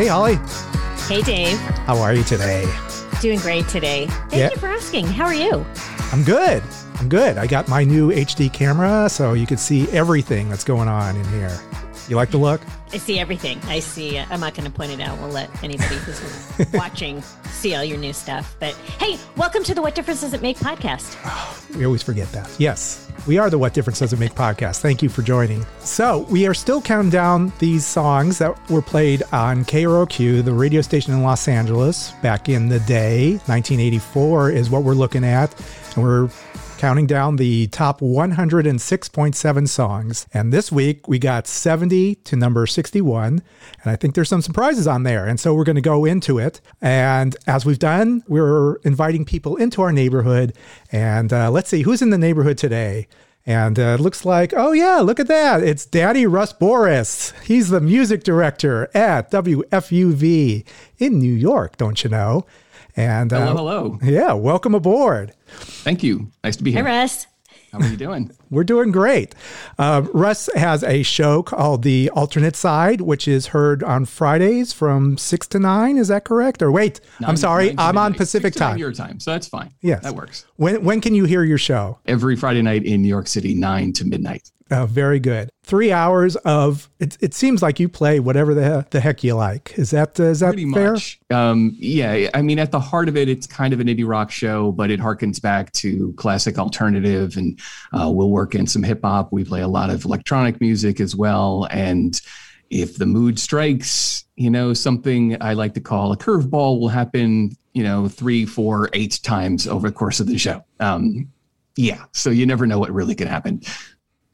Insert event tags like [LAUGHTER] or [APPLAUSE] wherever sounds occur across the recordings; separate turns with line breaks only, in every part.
Hey, Holly.
Hey, Dave.
How are you today?
Doing great today. Thank
Yeah.
you for asking. How are you?
I'm good. I'm good. I got my new HD camera, so you can see everything that's going on in here. You like the look?
I see everything. I see. uh, I'm not going to point it out. We'll let anybody who's [LAUGHS] watching see all your new stuff. But hey, welcome to the What Difference Does It Make podcast. [SIGHS]
We always forget that. Yes, we are the What Difference Does It Make podcast. Thank you for joining. So, we are still counting down these songs that were played on KROQ, the radio station in Los Angeles, back in the day. 1984 is what we're looking at. And we're counting down the top 106.7 songs. And this week we got 70 to number 61. And I think there's some surprises on there. And so we're going to go into it. And as we've done, we're inviting people into our neighborhood. And uh, let's see who's in the neighborhood today. And uh, it looks like, oh, yeah, look at that. It's Daddy Russ Borris. He's the music director at WFUV in New York, don't you know? And uh,
Hello, hello.
yeah, welcome aboard.
Thank you. Nice to be
Hi,
here.
Russ.
How are you doing? [LAUGHS]
We're doing great. Uh, Russ has a show called The Alternate Side, which is heard on Fridays from 6 to 9. Is that correct? Or wait, I'm sorry, I'm on. Pacific
Six to
time.
Your time, so that's fine.
Yes.
that works.
When, when can you hear your show?
Every Friday night in New York City, nine to midnight.
Uh, very good. Three hours of, it, it seems like you play whatever the, the heck you like. Is that, uh, is that
Pretty
fair?
much. Um, yeah, I mean, at the heart of it, it's kind of an indie rock show, but it harkens back to classic alternative, and uh, we'll work in some hip hop. We play a lot of electronic music as well, and if the mood strikes, you know, something I like to call a curveball will happen, you know, three, four, eight times over the course of the show. Um, yeah, so you never know what really could happen.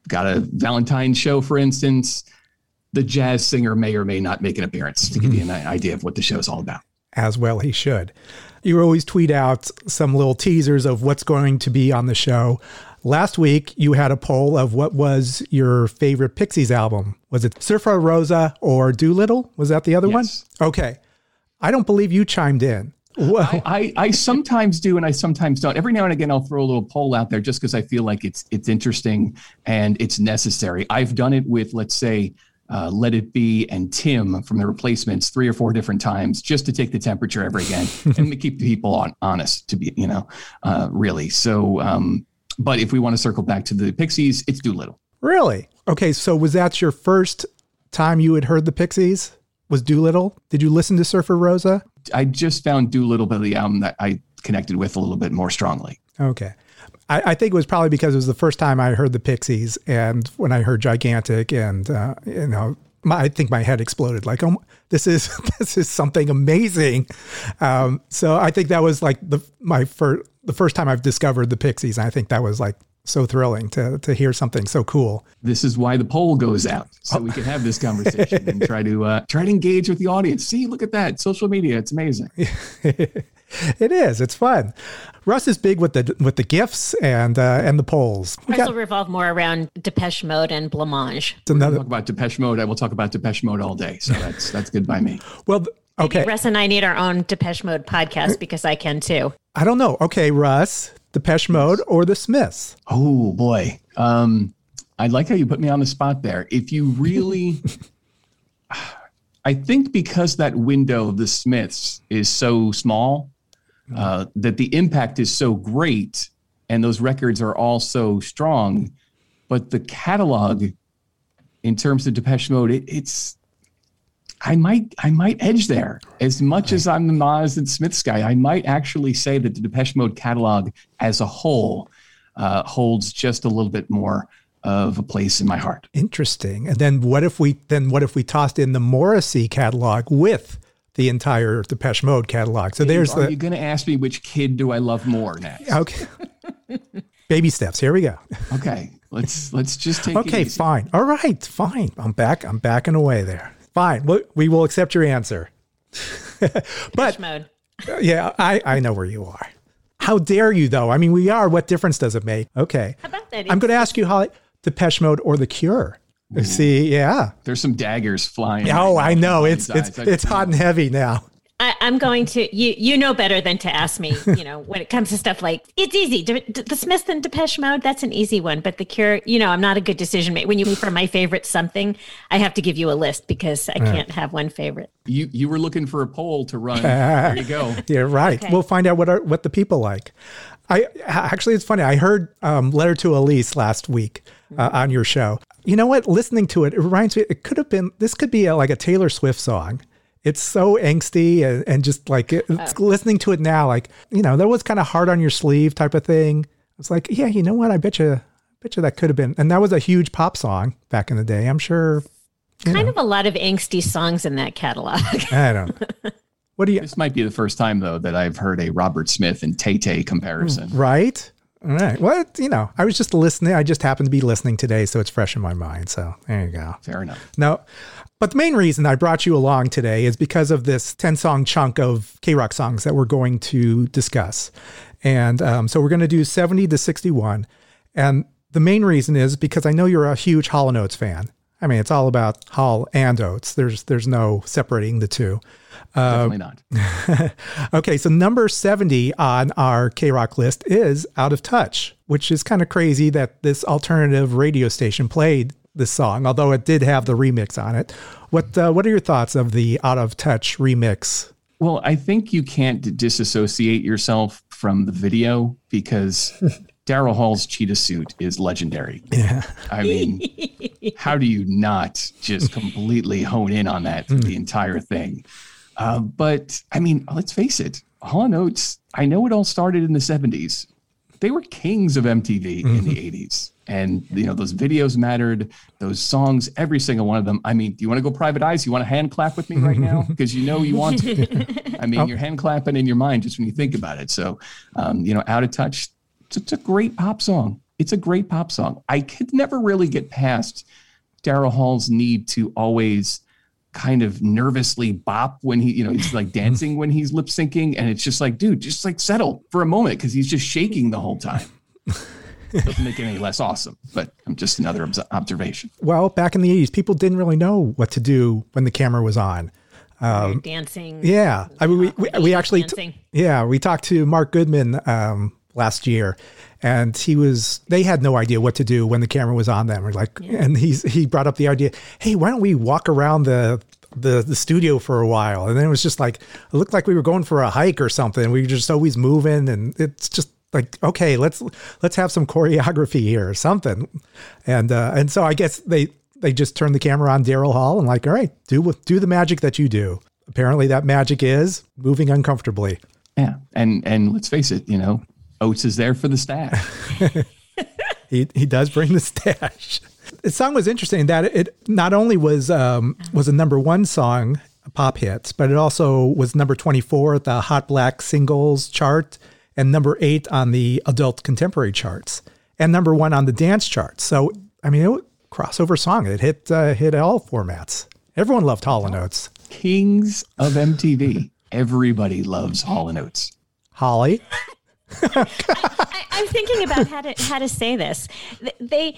Got a Valentine's show, for instance. The jazz singer may or may not make an appearance to give you an idea of what the show's all about.
as well he should. You always tweet out some little teasers of what's going to be on the show. Last week, you had a poll of what was your favorite Pixies album. Was it Surfer Rosa or Doolittle? Was that the other
Yes.
one? Okay. I don't believe you chimed in. Well,
I, I sometimes do and I sometimes don't. Every now and again, I'll throw a little poll out there just because I feel like it's it's interesting and it's necessary. I've done it with, let's say, uh, Let It Be and Tim from the Replacements three or four different times just to take the temperature ever again [LAUGHS] and to keep the people on honest. To be, you know, uh, really. So, um, but if we want to circle back to the Pixies, it's Doolittle.
really? Okay. So, was that your first time you had heard the Pixies? Was Doolittle? Did you listen to Surfer Rosa?
I just found Doolittle by the album that I connected with a little bit more strongly.
Okay. I, I think it was probably because it was the first time I heard the Pixies, and when I heard Gigantic, and uh, you know, my, I think my head exploded. Like, oh, this is [LAUGHS] this is something amazing. Um, so I think that was like the my first the first time I've discovered the Pixies, and I think that was like so thrilling to to hear something so cool.
this is why the poll goes out so we can have this [LAUGHS] conversation and try to uh, try to engage with the audience see look at that social media it's amazing [LAUGHS]
It is. It's fun. Russ is big with the with the gifts and uh, and the polls. We
Ours
got
will revolve more around Depeche Mode and Blancmange.
another.
talk about depeche mode i will talk about depeche mode all day so that's that's good by me
Well, th- okay.
Russ and I need our own Depeche Mode podcast because I can too.
I don't know. Okay, Russ, Depeche Mode or the Smiths?
oh boy. Um i like how you put me on the spot there. If you really [LAUGHS] i think because that window of the smiths is so small uh, that the impact is so great and those records are all so strong but the catalog in terms of depeche mode it, it's i might i might edge there as much as i'm the Nas and smiths guy i might actually say that the depeche mode catalog as a whole uh, holds just a little bit more of a place in my heart
Interesting. And then what if we then what if we tossed in the Morrissey catalog with the entire Depeche Mode catalog. So there's
Are
the
you going to ask me which kid do I love more next?
okay. Baby steps. Here we go.
Okay, let's let's just take
Okay, fine. All right, fine. I'm back. I'm backing away there. Fine. We, we will accept your answer. [LAUGHS] but
Mode.
yeah, I, I know where you are. How dare you, though? I mean, we are. What difference does it make? Okay.
How about that?
I'm going to ask you, Holly, Depeche Mode or The Cure? See, yeah.
There's some daggers flying.
Oh,
right
I know.
from
It's it's it's hot and heavy now.
I, I'm going to you. You know better than to ask me. You know when it comes to stuff like it's easy. De, De- the Smiths and Depeche Mode, that's an easy one. But the Cure, you know, I'm not a good decision maker. When you move for my favorite something, I have to give you a list because I can't have one favorite.
You you were looking for a poll to run. [LAUGHS] there you go.
Yeah, right.
Okay.
We'll find out what are, what the people like. I actually, it's funny. I heard um, "Letter to Elise" last week uh, on your show. You know what? Listening to it, it reminds me. It could have been. This could be a, like a Taylor Swift song. It's so angsty and, and just like it, it's oh. listening to it now, like you know, that was kind of hard on your sleeve type of thing. It's like, yeah, you know what? I bet you, I bet you that could have been, and that was a huge pop song back in the day. I'm sure.
Kind of a lot of angsty songs in that catalog. [LAUGHS]
I don't know. What do you?
This might be the first time though that I've heard a Robert Smith and Tay Tay comparison.
Mm, right? All right. Well, you know, I was just listening. I just happened to be listening today, so it's fresh in my mind. So there you go.
Fair enough.
No, but the main reason I brought you along today is because of this 10 song chunk of K Rock songs that we're going to discuss. And um, so we're going to do 70 to 61. And the main reason is because I know you're a huge Hall and Oates fan. I mean, it's all about Hall and Oates. There's there's no separating the two.
Definitely not. [LAUGHS]
Okay, so number 70 on our K Rock list is Out of Touch, which is kind of crazy that this alternative radio station played this song, although it did have the remix on it. What uh, what are your thoughts of the Out of Touch remix?
Well, I think you can't disassociate yourself from the video because [LAUGHS] Daryl Hall's cheetah suit is legendary.
Yeah.
I mean, how do you not just completely hone in on that through the entire thing? Uh, but I mean, let's face it, Hall & Oates, I know it all started in the 70s. They were kings of MTV in the 80s. And, you know, those videos mattered, those songs, every single one of them. I mean, do you want to go private eyes? You want to hand clap with me right now? [LAUGHS] Because you know you want to. [LAUGHS] I mean, you're hand clapping in your mind just when you think about it. So, um, you know, Out of Touch, it's, it's a great pop song. It's a great pop song. I could never really get past Daryl Hall's need to always kind of nervously bop when he, you know, he's like dancing when he's lip syncing. And it's just like, dude, just like settle for a moment because he's just shaking the whole time. [LAUGHS] Doesn't make it any less awesome, but I'm just another obs- observation.
Well, back in the 80s, people didn't really know what to do when the camera was on.
dancing.
Yeah. I mean, we, we, we actually, t- yeah, we talked to Mark Goodman um, last year and he was, they had no idea what to do when the camera was on them. We're like, and he's, he brought up the idea, Hey, why don't we walk around the, the, the studio for a while? And then it was just like, it looked like we were going for a hike or something. We were just always moving and it's just, like okay let's let's have some choreography here or something. And uh and so i guess they they just turned the camera on daryl hall and like all right do what do the magic that you do. Apparently that magic is moving uncomfortably.
Yeah. And, and let's face it, you know, Oates is there for the stash. [LAUGHS] [LAUGHS]
he, he does bring the stash. The song was interesting that it not only was um was a number one song pop hits but it also was number 24 at the hot black singles chart and number eight on the adult contemporary charts and number one on the dance charts so i mean it was a crossover song it hit uh, hit all formats everyone loved hall and oates
Kings of MTV. Everybody loves Hall and Oates.
holly [LAUGHS]
I, I'm thinking about how to how to say this. They,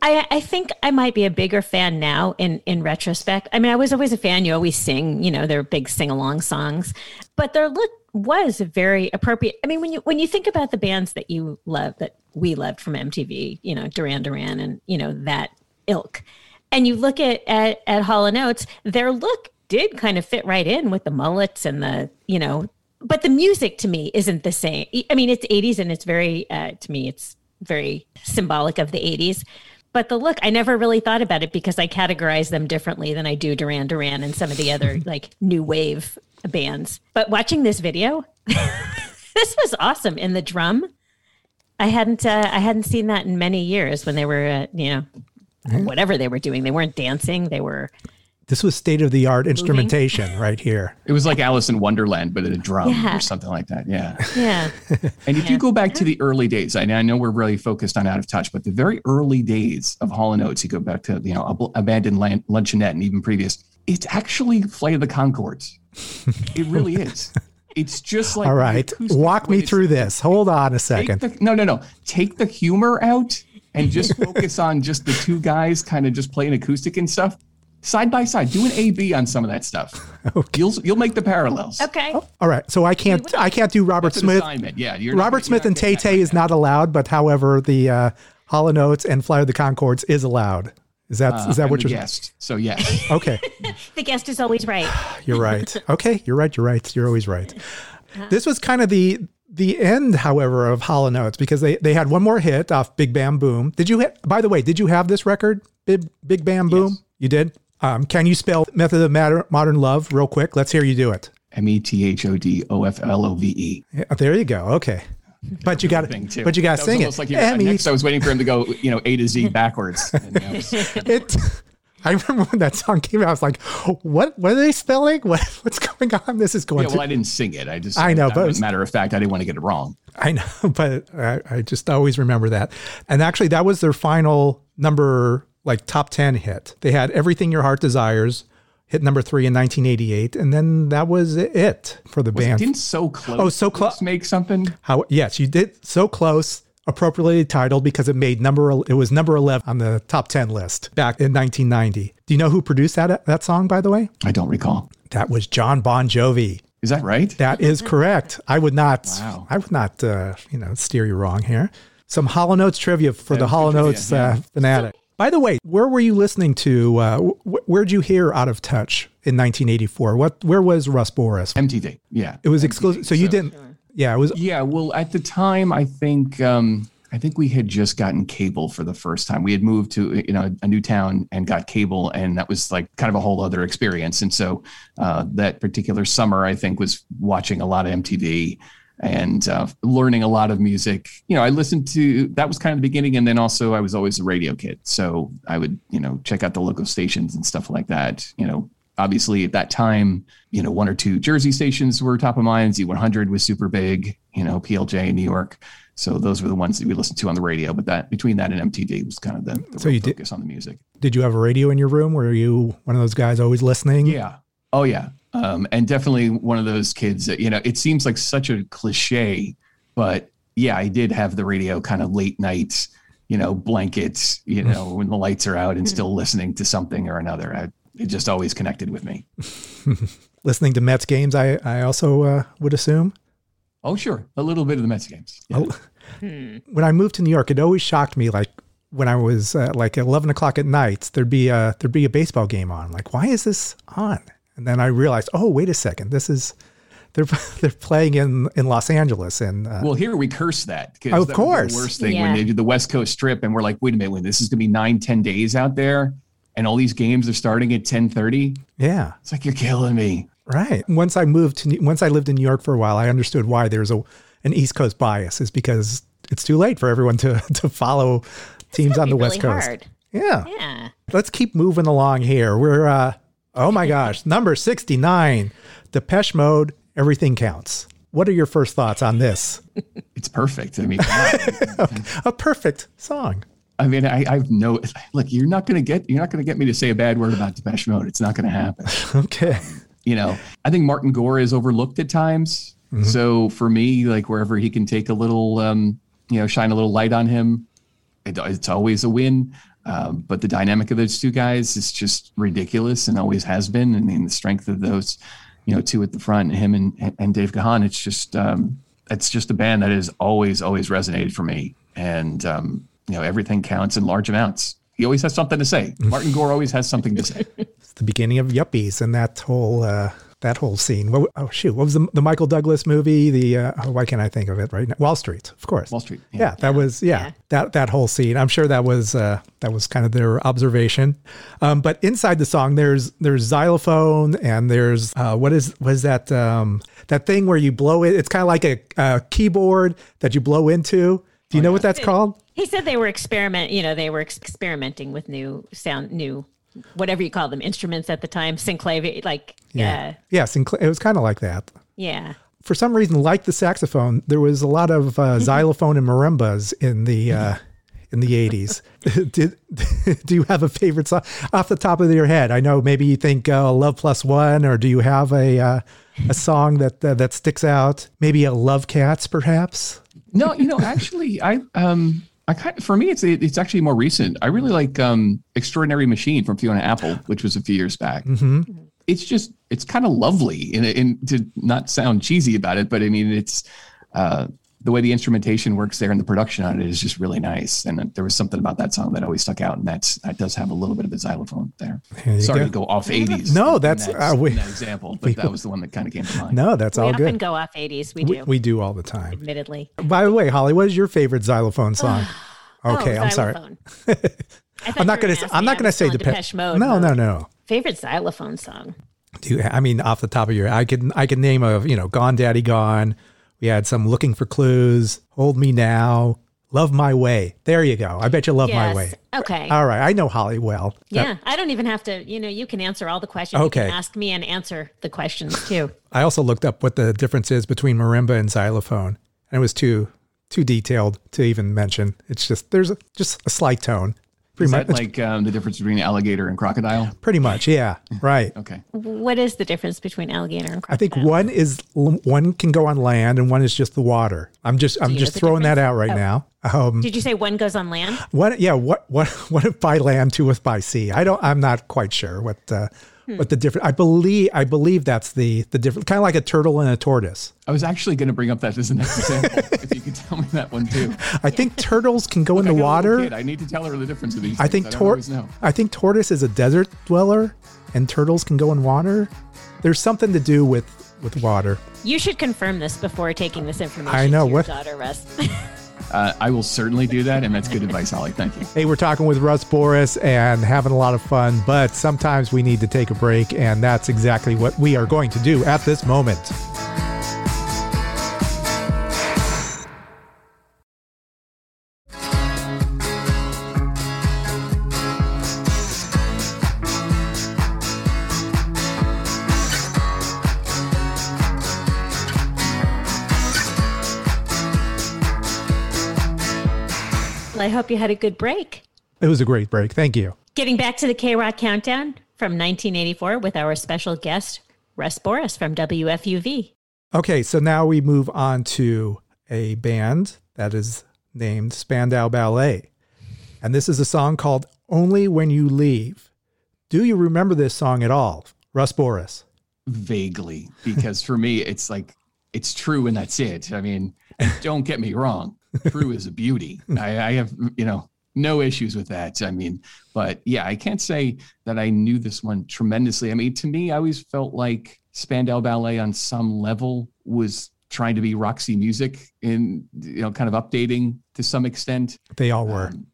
I, I think I might be a bigger fan now in in retrospect. I mean, I was always a fan. You always sing, you know, their big sing along songs, but their look was very appropriate. I mean, when you when you think about the bands that you love, that we loved from MTV, you know, Duran Duran, and you know that ilk, and you look at at, at Hall and Oates, their look did kind of fit right in with the mullets and the you know but the music to me isn't the same. I mean, it's 80s and it's very, uh, to me, it's very symbolic of the 80s. But the look, I never really thought about it because I categorize them differently than I do Duran Duran and some of the other [LAUGHS] like new wave bands. But watching this video, [LAUGHS] this was awesome. In the drum, I hadn't, uh, I hadn't seen that in many years when they were, uh, you know, whatever they were doing. They weren't dancing. They were
This was state of the art instrumentation right here.
It was like Alice in Wonderland, but in a drum
Yeah.
or something like that. Yeah.
Yeah. [LAUGHS]
And if you go back to the early days, I, I know we're really focused on Out of Touch, but the very early days of Hall and Oates, you go back to you know Ab- Abandoned Lan- Luncheonette and even previous. It's actually Flight of the Conchords. It really [LAUGHS] is. It's just like
All
the
right.
acoustic
Walk me through this. Hold on a second.
the- no, no, no. Take the humor out and just focus on just the two guys kind of just playing acoustic and stuff. Side by side, do an A B on some of that stuff. [LAUGHS] You'll you'll make the parallels.
Okay.
All right. So I can't I can't do Robert
It's
Smith.
assignment. Yeah, you're not-
Robert
you're
Smith and Tay Tay
right
is
now.
not allowed, but however, the uh, Hall and Oates and Flight of the Conchords is allowed. Is that is that
I'm
what
the
you're
guest? So yes. [LAUGHS]
Okay. [LAUGHS]
The guest is always right. [SIGHS]
You're right. Okay, you're right. You're right. You're always right. This was kind of the the end, however, of Hall and Oates because they they had one more hit off Big Bam Boom. Did you? Ha- by the way, did you have this record, Big Big Bam Boom? You did. Um, can you spell Method of Matter, Modern Love real quick? Let's hear you do it.
M E T H O D O F L O V E.
Yeah, there you go. Okay. But you got
Thing
to
too.
but you got to sing it.
Like
M E
next, I was waiting for him to go, you know, A to Z [LAUGHS] backwards. And that was-
it I remember when that song came out, I was like, what what are they spelling? What what's going on? This is going
yeah, well,
to
I didn't sing it. I just,
I know,
as
but-
a matter of fact, I didn't want to get it wrong.
I know, [LAUGHS] but I, I just always remember that. And actually, that was their final number, like top 10 hit. They had Everything Your Heart Desires, hit number three in 1988. And then that was it for the band.
Didn't so close.
Oh, So Clo-
make something.
How, yes, you did so close, appropriately titled because it made number, it was number 11 on the top 10 list back in 1990. Do you know who produced that, that song, by the way?
I don't recall.
That was Jon Bon Jovi.
Is that right?
That is correct. I would not.
Wow.
I would not. Uh, you know, steer you wrong here. Some Hall and Oates trivia for the
Hall
and
Oates
uh, fanatic. By the way, where were you listening to? Uh, wh- where'd you hear Out of Touch in 1984? What? Where was Russ Borris?
MTV. Yeah.
It was exclusive. So you didn't. Yeah, it was.
Yeah, well, at the time, I think um, I think we had just gotten cable for the first time. We had moved to you know a new town and got cable, and that was like kind of a whole other experience. And so uh, that particular summer, I think, was watching a lot of MTV and uh, learning a lot of music. You know, I listened to that was kind of the beginning, and then also I was always a radio kid, so I would you know check out the local stations and stuff like that. You know, obviously at that time, you know, one or two Jersey stations were top of mind. Z100 was super big, you know, PLJ in New York. So those were the ones that we listened to on the radio. But that between that and MTV was kind of the, the
So you did-
focus on the music.
Did you have a radio in your room? Were you one of those guys always listening?
Yeah. Oh yeah. Um, and definitely one of those kids that, you know, it seems like such a cliche, but yeah, I did have the radio kind of late nights, you know, blankets, you know, when the lights are out and still listening to something or another. I, it just always connected with me. [LAUGHS]
Listening to Mets games, I I also uh, would assume.
Oh, sure. A little bit of the Mets games. Yeah.
when I moved to New York, it always shocked me. Like when I was uh, like eleven o'clock at night, there'd be a there'd be a baseball game on. Like, why is this on? And then I realized, oh, wait a second, this is they're [LAUGHS] they're playing in in Los Angeles, and uh,
Well, here we curse that. 'cause
Of
that was the
course.
worst thing
Yeah.
when they did the West Coast trip, and we're like, wait a minute, when this is going to be nine, ten days out there, and all these games are starting at ten thirty.
yeah,
It's like you're killing me.
right. Once I moved to once I lived in New York for a while, I understood why there's a an East Coast bias is because it's too late for everyone to [LAUGHS] to follow teams on the
Be
West Coast.
hard.
Yeah.
Yeah.
let's keep moving along here. We're uh oh my gosh, number 69, Depeche Mode, Everything Counts. What are your first thoughts on this? [LAUGHS]
It's perfect. I mean. [LAUGHS]
A perfect song.
I mean, I, I've no look. You're not going to get. You're not going to get me to say a bad word about Depeche Mode. It's not going to happen. [LAUGHS]
Okay.
you know, I think Martin Gore is overlooked at times. So for me, like wherever he can take a little, um, you know, shine a little light on him, it, it's always a win. Um, but the dynamic of those two guys is just ridiculous and always has been. I mean, the strength of those, you know, two at the front, him and and Dave Gahan, it's just um, it's just a band that has always always resonated for me. And um, you know, everything counts in large amounts. He always has something to say. [LAUGHS] Martin Gore always has something to say.
It's the beginning of Yuppies and that whole uh that whole scene. What, oh shoot, what was the, the Michael Douglas movie? The uh, oh, why can't I think of it right now? Wall Street, of course.
Wall Street.
Yeah, that was yeah,
Yeah.
that that whole scene. I'm sure that was uh, that was kind of their observation. Um, but inside the song, there's there's xylophone and there's uh, what is what is that um, that thing where you blow it? It's kind of like a, a keyboard that you blow into. Do you know what that's called?
He said they were experiment, you know, they were ex- experimenting with new sound, new whatever you call them, instruments at the time, synclavier, like
Yeah.
yeah,
Yeah, Sinclair, it was kind of like that.
yeah.
For some reason, like the saxophone, there was a lot of uh, [LAUGHS] xylophone and marimbas in the uh, in the eighties. [LAUGHS] Did [LAUGHS] do you have a favorite song off the top of your head? I know maybe you think uh, "Love Plus One," or do you have a uh, a song that uh, that sticks out? Maybe a "Love Cats," perhaps.
No, you know, actually, I um, I kind of, for me, it's it's actually more recent. I really like um, "Extraordinary Machine" from Fiona Apple, which was a few years back. It's just it's kind of lovely, and and to not sound cheesy about it, but I mean, it's uh, the way the instrumentation works there and the production on it is just really nice. And there was something about that song that always stuck out, and that's that does have a little bit of a xylophone there.
There
Sorry
go.
to go off eighties. [LAUGHS]
No, that's- uh, we-
that example, but that was the one that kind of came to mind.
No, that's
We
all
often
good.
go off 80s. We
We,
do,
we do all the time.
admittedly.
By the way, Holly, what is your favorite xylophone [SIGHS] song? Okay,
oh,
I'm sorry.
xylophone. [LAUGHS] I thought
I'm not
you were
going
gonna
to.
ask
I'm not going to say
still in
Depeche.
Depeche Mode.
No, no,
mode.
no.
Favorite xylophone song?
Do you, I mean, off the top of your, I could, I could name a, you know, Gone Daddy Gone. We had some Looking for Clues, Hold Me Now, Love My Way. There you go. I bet you love my way.
Okay.
All right, I know Holly well.
yeah, I don't even have to. You know, you can answer all the questions.
Okay.
You can ask me and answer the questions [LAUGHS] too.
I also looked up what the difference is between marimba and xylophone, and it was too too detailed to even mention. It's just there's a, just a slight tone. Pretty
Is
much,
that like um, the difference between alligator and crocodile?
pretty much, yeah, right.
Okay.
what is the difference between alligator and crocodile?
I think one is one can go on land and one is just the water. I'm just I'm just
the
throwing that out right
Oh.
now. Um,
Did you say one goes on land?
what? Yeah. What? What? [LAUGHS] What if by land, two if by sea? I don't. I'm not quite sure what. Uh,
Hmm.
What the different, I believe. I believe that's the the difference. Kind of like a turtle and a tortoise.
I was actually going to bring up that as an example. if you could tell me that one too.
I think turtles can go in the
got a little
water.
I need to tell her the difference of these.
I
things.
think
don't
tor-
always.
I think tortoise is a desert dweller, and turtles can go in water. There's something to do with with water.
You should confirm this before taking this information.
I know,
to your
what-
daughter, Russ. [LAUGHS]
Uh, I will certainly do that, and that's good advice, Holly. Thank you.
Hey, we're talking with Russ Borris and having a lot of fun, but sometimes we need to take a break, and that's exactly what we are going to do at this moment.
Hope you had a good break.
It was a great break. Thank you.
Getting back to the K Rock Countdown from 1984 with our special guest, Russ Borris from WFUV.
Okay, so now we move on to a band that is named Spandau Ballet. And this is a song called Only When You Leave. Do you remember this song at all? Russ Borris.
Vaguely, because for me, it's like it's true, and that's it. I mean, [LAUGHS] don't get me wrong. True is a beauty. I, I have, you know, no issues with that. I mean, but yeah, I can't say that I knew this one tremendously. I mean, to me, I always felt like Spandau Ballet on some level was trying to be Roxy Music in, you know, kind of updating to some extent.
They all were.
Um,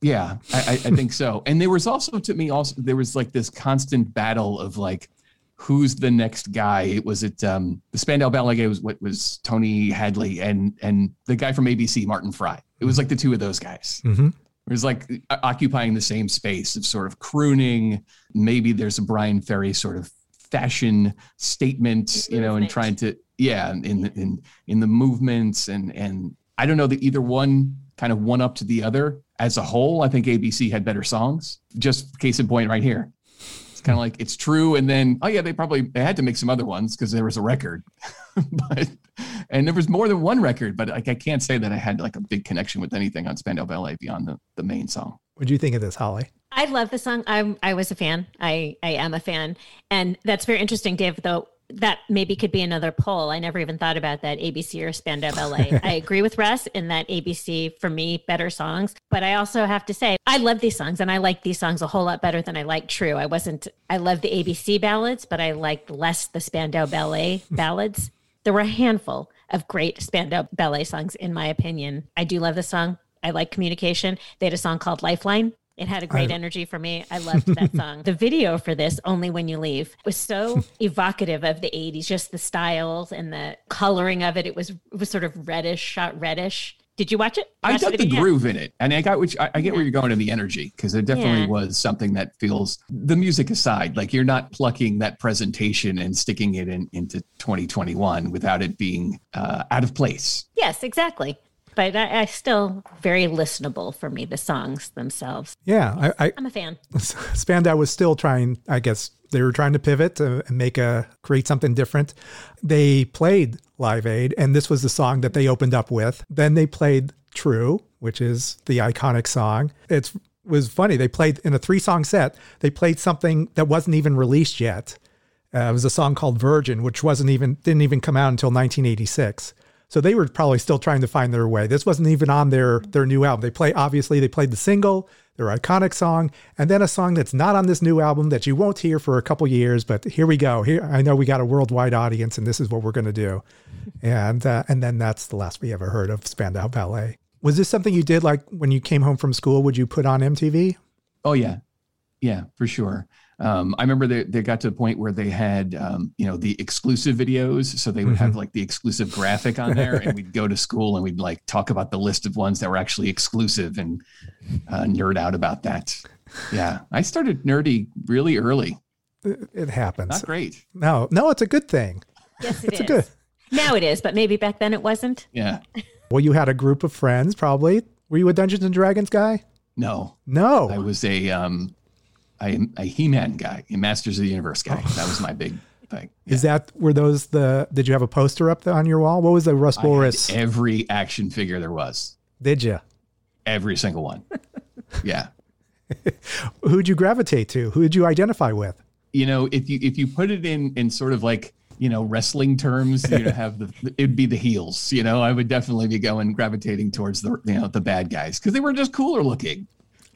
yeah, I, I think so. And there was also to me also there was like this constant battle of like who's the next guy. It was it um the Spandau Ballet It was what was Tony Hadley and and the guy from ABC Martin Fry. It was like the two of those guys.
hmm
It was like uh, occupying the same space of sort of crooning. Maybe there's a Bryan Ferry sort of fashion statement, you know, and trying to yeah, in the in in the movements and and I don't know that either one kind of one up to the other as a whole. I think ABC had better songs. Just case in point, right here. It's kind of like it's true, and then oh yeah, they probably they had to make some other ones because there was a record, [LAUGHS] but and there was more than one record. But like I can't say that I had like a big connection with anything on Spandau Ballet beyond the the main song.
What do you think of this, Holly?
I love the song. I'm I was a fan. I I am a fan, and that's very interesting, Dave. Though that maybe could be another poll. I never even thought about that ABC or Spandau [LAUGHS] Ballet. I agree with Russ in that ABC for me better songs, but I also have to say I love these songs, and I like these songs a whole lot better than I like True. I wasn't. I love the ABC ballads, but I liked less the Spandau [LAUGHS] Ballet ballads. There were a handful of great Spandau Ballet songs, in my opinion. I do love the song. I like communication. They had a song called Lifeline. It had a great energy for me. I loved that [LAUGHS] song. The video for this, Only When You Leave, was so [LAUGHS] evocative of the 80s, just the styles and the coloring of it. It was it was sort of reddish, shot reddish. Did you watch it?
I dug the groove in it, and I got which I, I get where you're going in the energy because it definitely
Yeah.
was something that feels the music aside, like you're not plucking that presentation and sticking it in into 2021 without it being uh, out of place.
Yes, exactly. But I, I still very listenable for me. The songs themselves.
Yeah, I, I
I'm a fan. [LAUGHS]
Spandau was still trying. I guess they were trying to pivot to and make a create something different. They played Live Aid, and this was the song that they opened up with. Then they played True, which is the iconic song. It was funny. They played in a three song set. They played something that wasn't even released yet. Uh, it was a song called Virgin, which wasn't even didn't even come out until 1986. So they were probably still trying to find their way. This wasn't even on their their new album. They play obviously they played the single, their iconic song, and then a song that's not on this new album that you won't hear for a couple years. But here we go. Here I know we got a worldwide audience, and this is what we're going to do. And uh, and then that's the last we ever heard of Spandau Ballet. Was this something you did like when you came home from school? Would you put on MTV?
Oh yeah, yeah, for sure. Um, I remember they, they got to the point where they had, um, you know, the exclusive videos. So they would have like the exclusive graphic on there, and we'd go to school and we'd like talk about the list of ones that were actually exclusive and uh, nerd out about that. Yeah, I started nerdy really early.
It, it happens.
Not great.
No, no, it's a good thing.
Yes, it is.
It's good.
Now it is, but maybe back then it wasn't.
Yeah. [LAUGHS]
Well, you had a group of friends, probably. Were you a Dungeons and Dragons guy?
No,
No.
I was a um, I, a He-Man guy, a Masters of the Universe guy. Oh. That was my big thing.
Is that were those the? Did you have a poster up there on your wall? What was the Russ Borris?
every action figure there was,
Did you?
every single one. [LAUGHS] Yeah.
Who'd you gravitate to? Who did you identify with?
you know, if you if you put it in in sort of like you know wrestling terms, you know, have the it'd be the heels. You know, I would definitely be going gravitating towards the you know the bad guys because they were just cooler looking.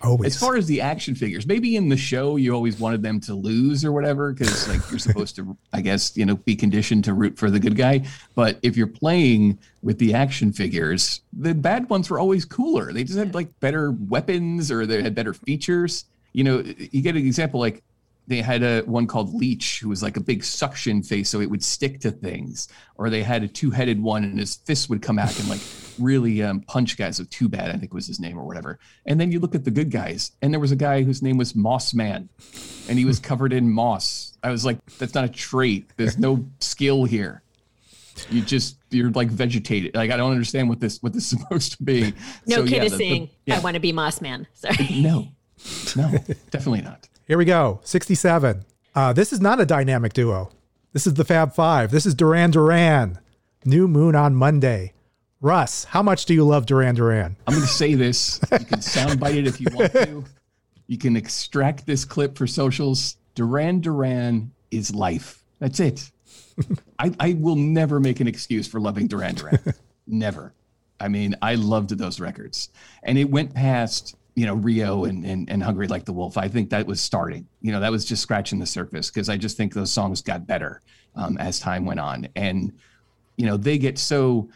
Always.
As far as the action figures, maybe in the show you always wanted them to lose or whatever because like you're supposed to, I guess, you know, be conditioned to root for the good guy. But if you're playing with the action figures, the bad ones were always cooler. They just had like better weapons or they had better features. You know, you get an example like they had a one called Leech, who was like a big suction face, so it would stick to things. Or they had a two-headed one, and his fist would come out and like really um, punch guys. So Two Bad, I think was his name or whatever. And then you look at the good guys, and there was a guy whose name was Moss Man, and he was [LAUGHS] covered in moss. I was like, that's not a trait. There's no skill here. You just you're like vegetated. Like I don't understand what this what this is [LAUGHS] supposed to be.
No
So,
kid
yeah,
is
the- the-
saying,
yeah.
"I want to be Moss Man." Sorry.
no, no, [LAUGHS] definitely not.
Here we go. 67. Uh, this is not a dynamic duo. This is the Fab Five. This is Duran Duran. New Moon on Monday. Russ, how much do you love Duran Duran?
I'm going to say this. You can soundbite it if you want to. You can extract this clip for socials. Duran Duran is life. That's it. I, I will never make an excuse for loving Duran Duran. [LAUGHS] never. I mean, I loved those records. And it went past, you know, Rio and, and, and Hungry Like the Wolf. I think that was starting. You know, that was just scratching the surface because I just think those songs got better um, as time went on. And, you know, they get so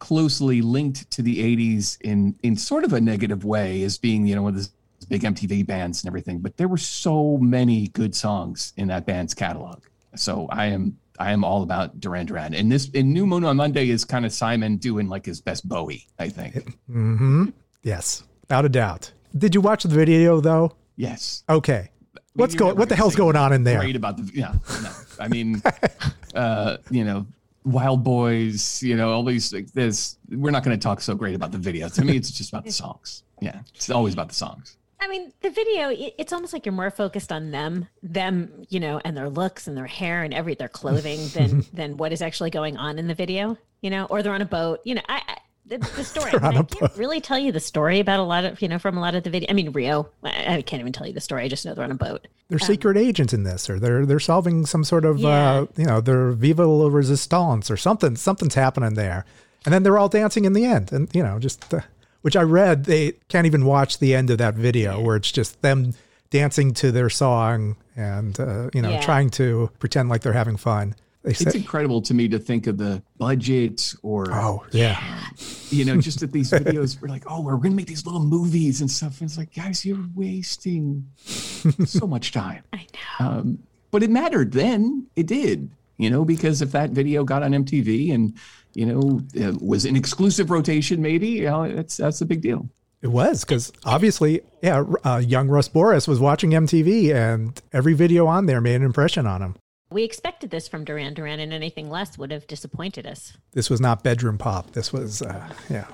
closely linked to the 80s in in sort of a negative way as being you know one of the big MTV bands and everything but there were so many good songs in that band's catalog so I am I am all about Duran Duran and this in New Moon on Monday is kind of Simon doing like his best Bowie I think
Mm-hmm. Yes, without a doubt. Did you watch the video though?
yes
Okay. What's
You're
going? What the hell's going on in there?
great about the yeah no I mean [LAUGHS] uh you know Wild Boys you know all these like this we're not going to talk so great about the video to me it's just about the songs yeah it's always about the songs
I mean, the video, it- it's almost like you're more focused on them, them, you know, and their looks and their hair and every their clothing than [LAUGHS] than what is actually going on in the video, you know, or they're on a boat, you know, I, I the, the story. [LAUGHS] I, mean, can't really tell you the story about a lot of, you know, from a lot of the video. I mean, Rio, I, I can't even tell you the story. I just know they're on a boat.
They're secret agents in this, or they're they're solving some sort of
Yeah.
uh, you know, they're Viva la Resistance or something. Something's happening there, and then they're all dancing in the end, and you know, just uh, which I read they can't even watch the end of that video where it's just them dancing to their song and uh, you know
Yeah.
trying to pretend like they're having fun. They
It's incredible to me to think of the budget or,
"Oh yeah,
you know, just that these videos were like, oh, we're going to make these little movies and stuff. And it's like, guys, you're wasting [LAUGHS] so much time.
I know.
Um, but it mattered then. It did. you know, because if that video got on MTV and, you know, it was an exclusive rotation, maybe, you know, it's, that's a big deal.
It was because obviously, yeah, uh, young Russ Borris was watching MTV and every video on there made an impression on him.
We expected this from Duran Duran, and anything less would have disappointed us.
This was not bedroom pop. This was, uh, yeah.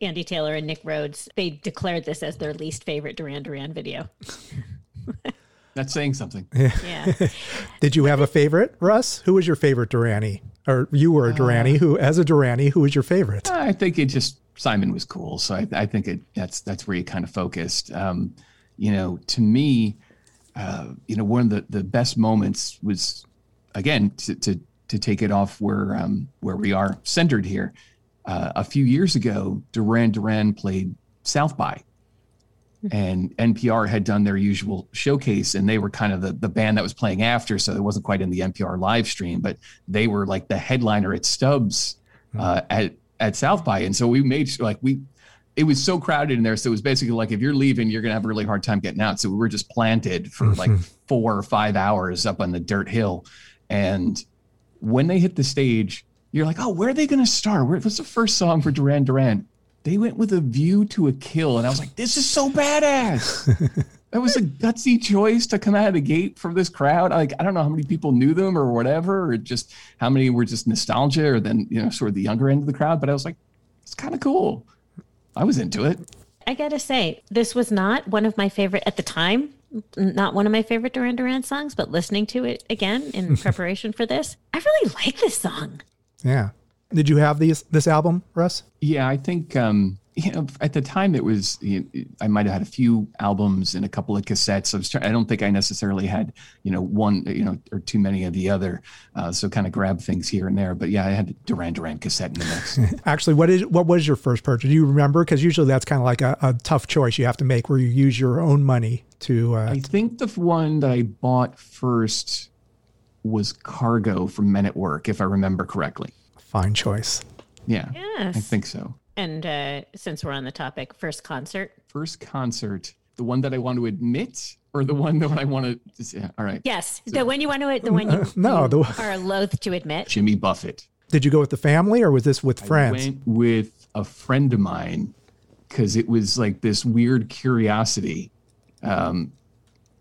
Andy Taylor and Nick Rhodes, they declared this as their least favorite Duran Duran video. [LAUGHS]
That's saying something.
Yeah. [LAUGHS]
Did you have a favorite, Russ? Who was your favorite Duranie? Or you were a Duranie. Who, as a Duranie, who was your favorite?
I think it just Simon was cool, so I, I think it that's that's where you kind of focused. Um, you know, to me, uh, you know, one of the the best moments was again to to, to take it off where um, where we are centered here. Uh, a few years ago, Duran Duran played South by, and NPR had done their usual showcase, and they were kind of the, the band that was playing after, so it wasn't quite in the NPR live stream, but they were like the headliner at Stubb's uh, at at South by, and so we made like we. It was so crowded in there, so it was basically like if you're leaving, you're gonna have a really hard time getting out. So we were just planted for like four or five hours up on the dirt hill, and when they hit the stage, you're like, oh, where are they gonna start? Where, what's the first song for Duran Duran? they went with a view to a kill and i was like this is so badass [LAUGHS] that was a gutsy choice to come out of the gate from this crowd like i don't know how many people knew them or whatever or just how many were just nostalgia or then you know sort of the younger end of the crowd but i was like it's kind of cool i was into it
I gotta say, this was not one of my favorite at the time. Not one of my favorite Duran Duran songs, but listening to it again in [LAUGHS] preparation for this, I really like this song.
Yeah. Did you have these this album, Russ?
Yeah, I think um, you know at the time it was you know, I might have had a few albums and a couple of cassettes. I was trying, I don't think I necessarily had you know one you know or too many of the other. Uh, so kind of grab things here and there. But yeah, I had Duran Duran cassette in the mix. [LAUGHS]
Actually, what is what was your first purchase? Do you remember? Because usually that's kind of like a, a, tough choice you have to make, where you use your own money to. Uh,
I think the one that I bought first was Cargo from Men at Work, if I remember correctly.
Fine choice.
Yeah.
Yes.
I think so.
And uh, since we're on the topic, first concert.
First concert, the one that I want to admit or the one that I want to yeah, all right.
Yes. the one you want to the one you, [LAUGHS]
no,
you
the,
are loath to admit.
Jimmy Buffett.
Did you go with the family or was this with friends?
I went with a friend of mine because it was like this weird curiosity. Um,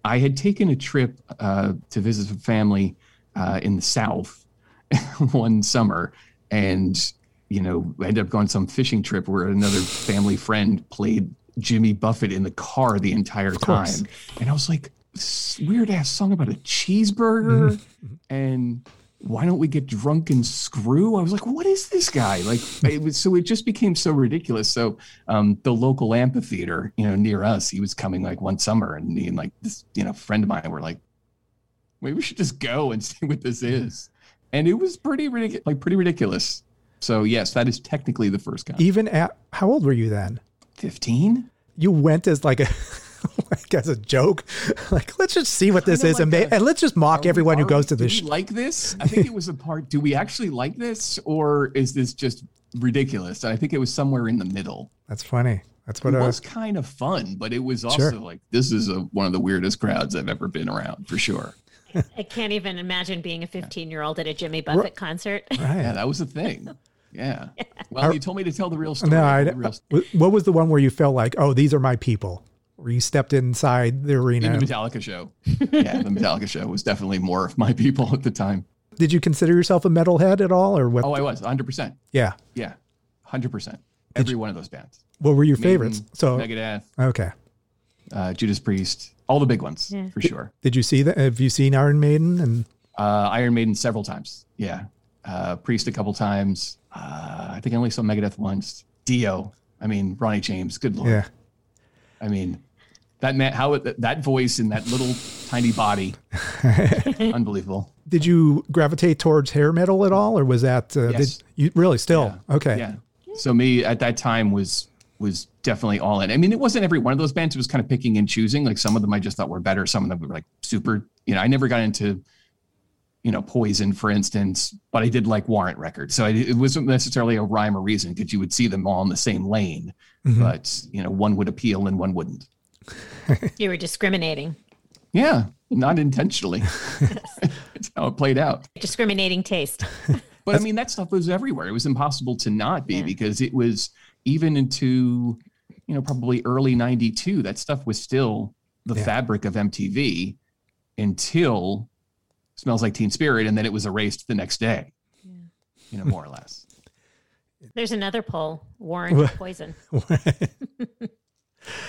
I had taken a trip uh, to visit a family uh, in the South [LAUGHS] one summer, and you know, I ended up going on some fishing trip where another family friend played Jimmy Buffett in the car the entire time, and I was like, weird ass song about a cheeseburger, and why don't we get drunk and screw? I was like, what is this guy? Like, it was, so it just became so ridiculous. So, um, the local amphitheater, you know, near us, he was coming like one summer, and me and like this, you know, friend of mine were like, maybe we should just go and see what this is. And it was pretty ridiculous, like pretty ridiculous. So yes, that is technically the first concert.
Even at how old were you then?
Fifteen.
You went as like a [LAUGHS] like as a joke, [LAUGHS] like let's just see what this
Kinda
is, and,
like
ma-
uh,
and let's just mock everyone
we-
who goes
we-
to
do
this.
we like this? I think it was a part. Do we actually like this, or is this just ridiculous? I think it was somewhere in the middle.
That's funny. That's
It
what I
was kind of fun, but it was also
Sure.
like this is a, one of the weirdest crowds I've ever been around for sure.
I can't even imagine being a 15 year old at a Jimmy Buffett concert.
right.
Yeah, that was the thing. [LAUGHS] Yeah. Well, you told me to tell the real story.
No,
I'll
I,
the real story.
what was the one where you felt like, oh, these are my people? Where you stepped inside the arena.
In the Metallica show. [LAUGHS] Yeah, the Metallica show was definitely more of my people at the time.
Did you consider yourself a metalhead at all, or what?
Oh, I was 100%.
yeah.
Yeah, 100%. Every one of those bands.
What were your favorites?
Maiden,
So
Megadeth,
okay.
uh, Judas Priest, all the big ones
Yeah.
for sure.
Did you see that? Have you seen Iron Maiden? And
Uh, Iron Maiden several times. Yeah. Uh, Priest a couple times. Uh, I think I only saw Megadeth once. Dio. I mean, Ronnie James. Good lord.
yeah,
I mean, that man, how it, that voice in that little tiny body, [LAUGHS] unbelievable.
did you gravitate towards hair metal at all, or was that? Uh,
Yes.
did you really still? Okay.
Yeah. So me at that time was was definitely all in. I mean, it wasn't every one of those bands. It was kind of picking and choosing. Like some of them I just thought were better. Some of them were like super. You know, I never got into, you know, Poison, for instance, but I did like Warrant Records. So I, it wasn't necessarily a rhyme or reason because you would see them all in the same lane,
Mm-hmm.
but you know, one would appeal and one wouldn't. [LAUGHS]
You were discriminating.
Yeah, not intentionally. [LAUGHS] That's how it played out.
Discriminating taste. [LAUGHS]
But I mean, that stuff was everywhere. It was impossible to not be
Yeah.
because it was even into, you know, probably early 92. That stuff was still the
Yeah.
fabric of MTV until Smells Like Teen Spirit. And then it was erased the next day, you know, more or less. [LAUGHS]
There's another poll. Warren poison. [LAUGHS]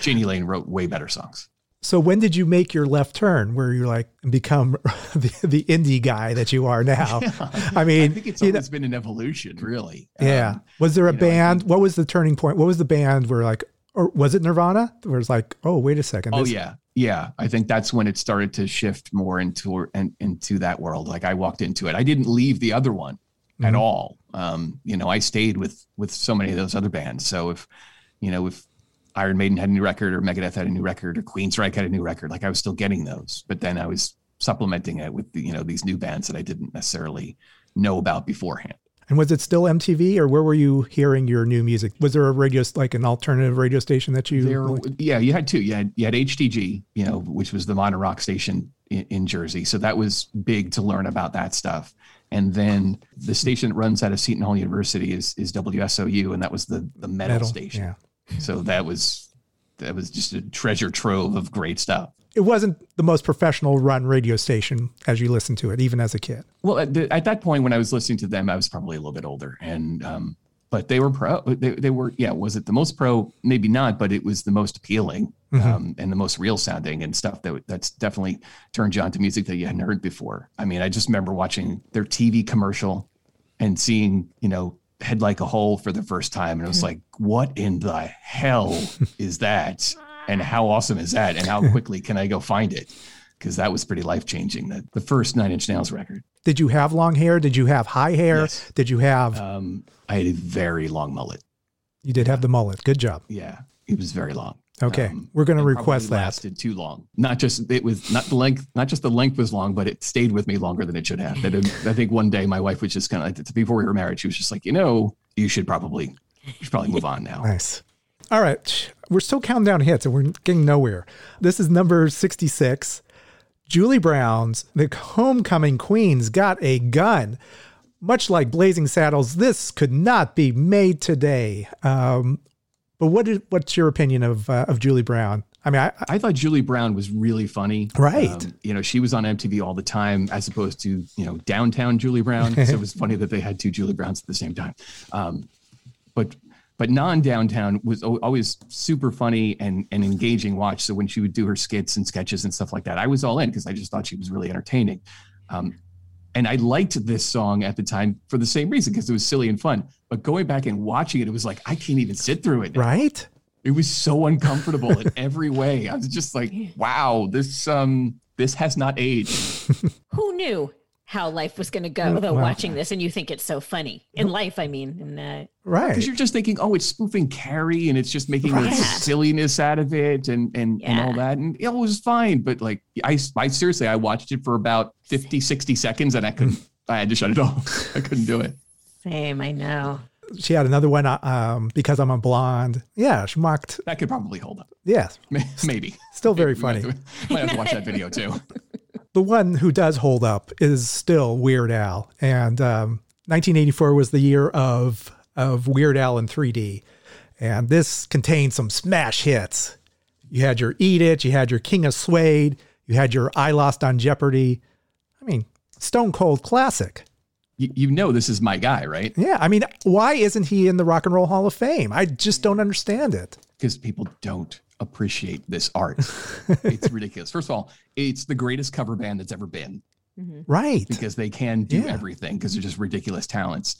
Jani Lane wrote way better songs.
So when did you make your left turn where you like become [LAUGHS] the, the indie guy that you are now? I
I
mean, I
think it's
you know-
always been an evolution, really.
yeah.
Um,
was there a
you know, I
band? what was the turning point? What was the band where like, or was it Nirvana? Where it's like, oh, wait a second.
Oh yeah, yeah. I think that's when it started to shift more into and into that world. Like I walked into it. I didn't leave the other one at
Mhm.
all. Um, you know, I stayed with with so many of those other bands. So if you know if Iron Maiden had a new record, or Megadeth had a new record, or Queensryche had a new record, like I was still getting those. But then I was supplementing it with the, you know these new bands that I didn't necessarily know about beforehand.
And was it still MTV or where were you hearing your new music? Was there a radio, like an alternative radio station that you?
There, yeah, you had two. You had you had HTG, you know, which was the modern rock station in, in Jersey. So that was big to learn about that stuff. And then the station that runs out of Seton Hall University is is WSOU, and that was the the metal,
Metal,
station.
yeah.
So that was that was just a treasure trove of great stuff.
It wasn't the most professional run radio station as you listened to it, even as a kid.
Well, at, the, at that point when I was listening to them, I was probably a little bit older, and um, but they were pro. They, they were yeah. Was it the most pro? Maybe not, but it was the most appealing um, and the most real sounding and stuff that that's definitely turned you on to music that you hadn't heard before. I mean, I just remember watching their TV commercial and seeing you know head like a hole for the first time, and it was like, what in the hell [LAUGHS] is that? And how awesome is that? And how [LAUGHS] quickly can I go find it? Because that was pretty life changing. The, the first Nine Inch Nails record.
Did you have long hair? Did you have high hair?
Yes.
Did you have,
Um, I had a very long mullet.
you did have the mullet. Good job.
Yeah, it was very long.
Okay.
Um,
We're going to request that.
Lasted too long. Not just it was not the length, not just the length was long, but it stayed with me longer than it should have. That I think one day my wife was just kind of like before we were married, she was just like, you know, you should probably, you should probably move on now.
Nice. All right. We're still counting down hits and we're getting nowhere. This is number 66. Julie Brown's The Homecoming Queen's Got a Gun. Much like Blazing Saddles, this could not be made today. Um, but what is, what's your opinion of uh, of Julie Brown? I mean, I, I-
thought Julie Brown was really funny. Um,
Right.
you know, she was on MTV all the time as opposed to, you know, downtown Julie Brown. so it was funny that they had two Julie Browns at the same time. Um, but but non-downtown was always super funny and, and engaging watch. So when she would do her skits and sketches and stuff like that, I was all in because I just thought she was really entertaining. Um, and I liked this song at the time for the same reason because it was silly and fun. But going back and watching it, it was like I can't even sit through it. now.
right?
It was so uncomfortable in every way. I was just like, [LAUGHS] wow, this um this has not aged.
Who knew how life was going to go though
Wow.
watching this and you think it's so funny in life i mean and uh,
Right.
Because you're just thinking, oh, it's spoofing Carrie and it's just making
Right.
the silliness out of it and and, and all that. And it was fine. But like I I seriously I watched it for about 50, 60 seconds and I couldn't [LAUGHS] I had to shut it off. [LAUGHS] I couldn't do it.
same i know
She had another one, uh, um, Because I'm a Blonde. Yeah, she mocked.
That could probably hold up.
Yeah, [LAUGHS]
May- Maybe.
still very
We might
funny.
have to- might have to watch that video too.
The one who does hold up is still Weird Al, and um, 1984 was the year of of Weird Al in 3D, and this contained some smash hits. You had your Eat It, you had your King of Suede, you had your I Lost on Jeopardy. I mean, stone cold classic.
You, you know this is my guy, right?
Yeah, I mean, why isn't he in the Rock and Roll Hall of Fame? I just don't understand it.
because people don't appreciate this art. [LAUGHS] it's ridiculous. First of all, it's the greatest cover band that's ever been mm-hmm.
Right.
because they can do
Yeah.
everything because they're mm-hmm. just ridiculous talents.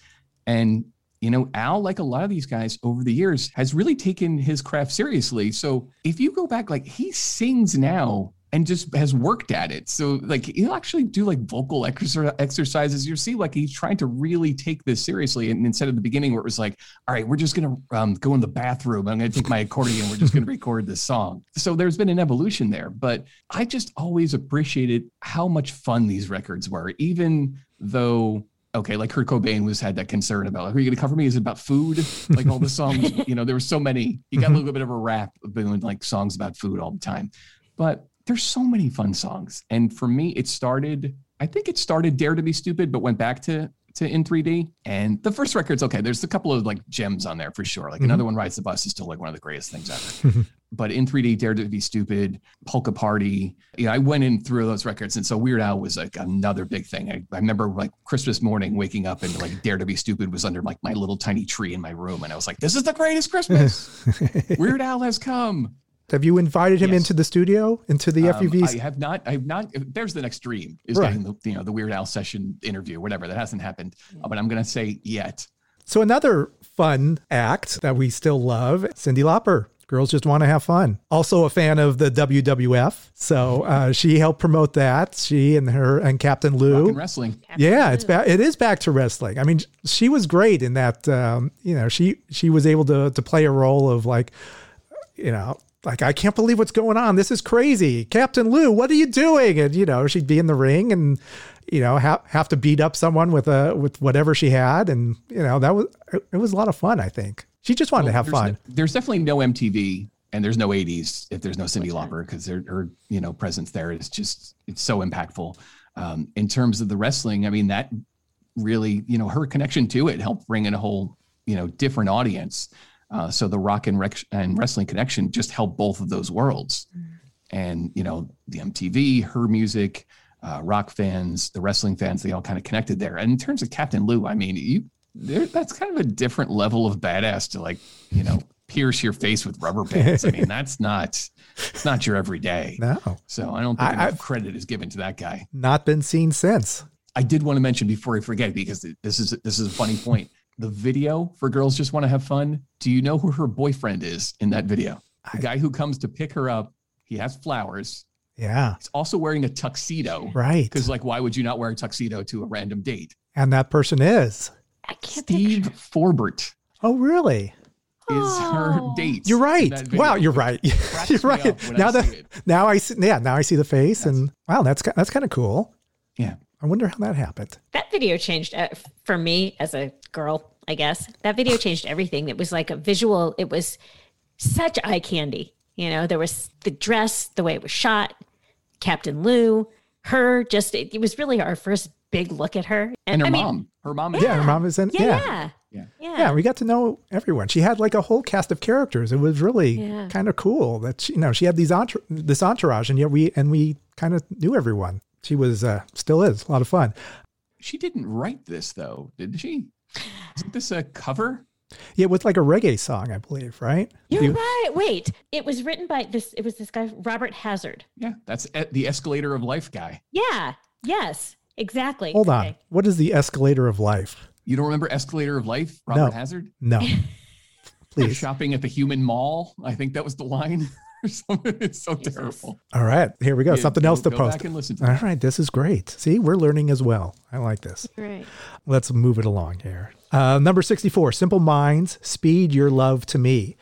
And you know, Al, like a lot of these guys over the years, has really taken his craft seriously. So if you go back, like he sings now and just has worked at it. So like he'll actually do like vocal exercises. You see, like he's trying to really take this seriously. And instead of the beginning where it was like, all right, we're just gonna um, go in the bathroom. I'm gonna take my accordion. We're just gonna [LAUGHS] record this song. So there's been an evolution there. But I just always appreciated how much fun these records were, even though okay, like Kurt Cobain was had that concern about, like, are you going to cover me? Is it about food? Like all the [LAUGHS] songs, you know, there were so many. You got a little bit of a rap of doing like songs about food all the time, but there's so many fun songs. And for me, it started. I think it started Dare to Be Stupid, but went back to to in 3D. And the first record's okay. There's a couple of like gems on there for sure. Like mm-hmm. another one rides the bus is still like one of the greatest things ever. [LAUGHS] but in 3D, Dare to Be Stupid, Polka Party. Yeah, I went in through those records, and so Weird Al was like another big thing. I, I remember like Christmas morning waking up and like Dare to Be Stupid was under like my little tiny tree in my room, and I was like, "This is the greatest Christmas! [LAUGHS] Weird Al has come."
Have you invited him yes. into the studio, into the um, FUVs?
I have not. I have not. There's the next dream is right. getting the you know the Weird Al session interview, whatever. That hasn't happened, but I'm going to say yet.
So another fun act that we still love, Cyndi Lauper. Girls just want to have fun. Also a fan of the WWF, so uh, she helped promote that. She and her and Captain Lou.
wrestling.
Captain yeah, Lou. it's back. It is back to wrestling. I mean, she was great in that. Um, you know, she she was able to to play a role of like, you know, like I can't believe what's going on. This is crazy, Captain Lou. What are you doing? And you know, she'd be in the ring and you know have have to beat up someone with a with whatever she had, and you know that was it was a lot of fun. I think she just wanted well, to have
there's
fun.
No, there's definitely no MTV and there's no 80s if there's no Cyndi Lauper because her you know presence there is just it's so impactful. Um, in terms of the wrestling, I mean that really you know her connection to it helped bring in a whole you know different audience. Uh, so the rock and, rec- and wrestling connection just helped both of those worlds. Mm. And, you know, the MTV, her music, uh, rock fans, the wrestling fans, they all kind of connected there. And in terms of Captain Lou, I mean, you that's kind of a different level of badass to like, you know, pierce your face with rubber bands. I mean, that's not it's not your everyday.
No.
So I don't think I, enough credit is given to that guy.
Not been seen since.
I did want to mention before I forget because this is this is a funny point the video for Girls Just Want to Have Fun, do you know who her boyfriend is in that video? The I, guy who comes to pick her up, he has flowers.
Yeah.
He's also wearing a tuxedo.
Right.
Because, like, why would you not wear a tuxedo to a random date?
And that person is
Steve picture. Forbert.
Oh, really?
Is oh. her date?
You're right. Wow, you're right. [LAUGHS] you're right. Now that now I see, yeah, now I see the face, that's, and wow, that's that's kind of cool.
Yeah.
I wonder how that happened.
That video changed uh, for me as a girl, I guess. That video changed everything. It was like a visual, it was such eye candy. You know, there was the dress, the way it was shot, Captain Lou, her, just, it, it was really our first big look at her.
And, and her I mom. Mean, her mom.
Yeah, yeah, her mom is in.
Yeah yeah.
yeah. yeah. Yeah. we got to know everyone. She had like a whole cast of characters. It was really yeah. kind of cool that she, you know she had these entour- this entourage, and yet we and we kind of knew everyone she was uh, still is a lot of fun.
She didn't write this though, did she? Isn't this a cover?
Yeah, with like a reggae song, I believe, right?
You're you, right. Wait, it was written by this. It was this guy, Robert Hazard.
Yeah, that's the Escalator of Life guy.
Yeah. Yes. Exactly.
Hold okay. on. What is the Escalator of Life?
You don't remember Escalator of Life, Robert
no.
Hazard?
No. [LAUGHS] Please.
Shopping at the Human Mall. I think that was the line. [LAUGHS] it's so Jesus. terrible.
All right, here we go. Yeah, Something else to
go
post.
Back and listen
All right, this is great. See, we're learning as well. I like this.
Great.
Let's move it along here. Uh, number 64, Simple Minds, Speed Your Love to Me.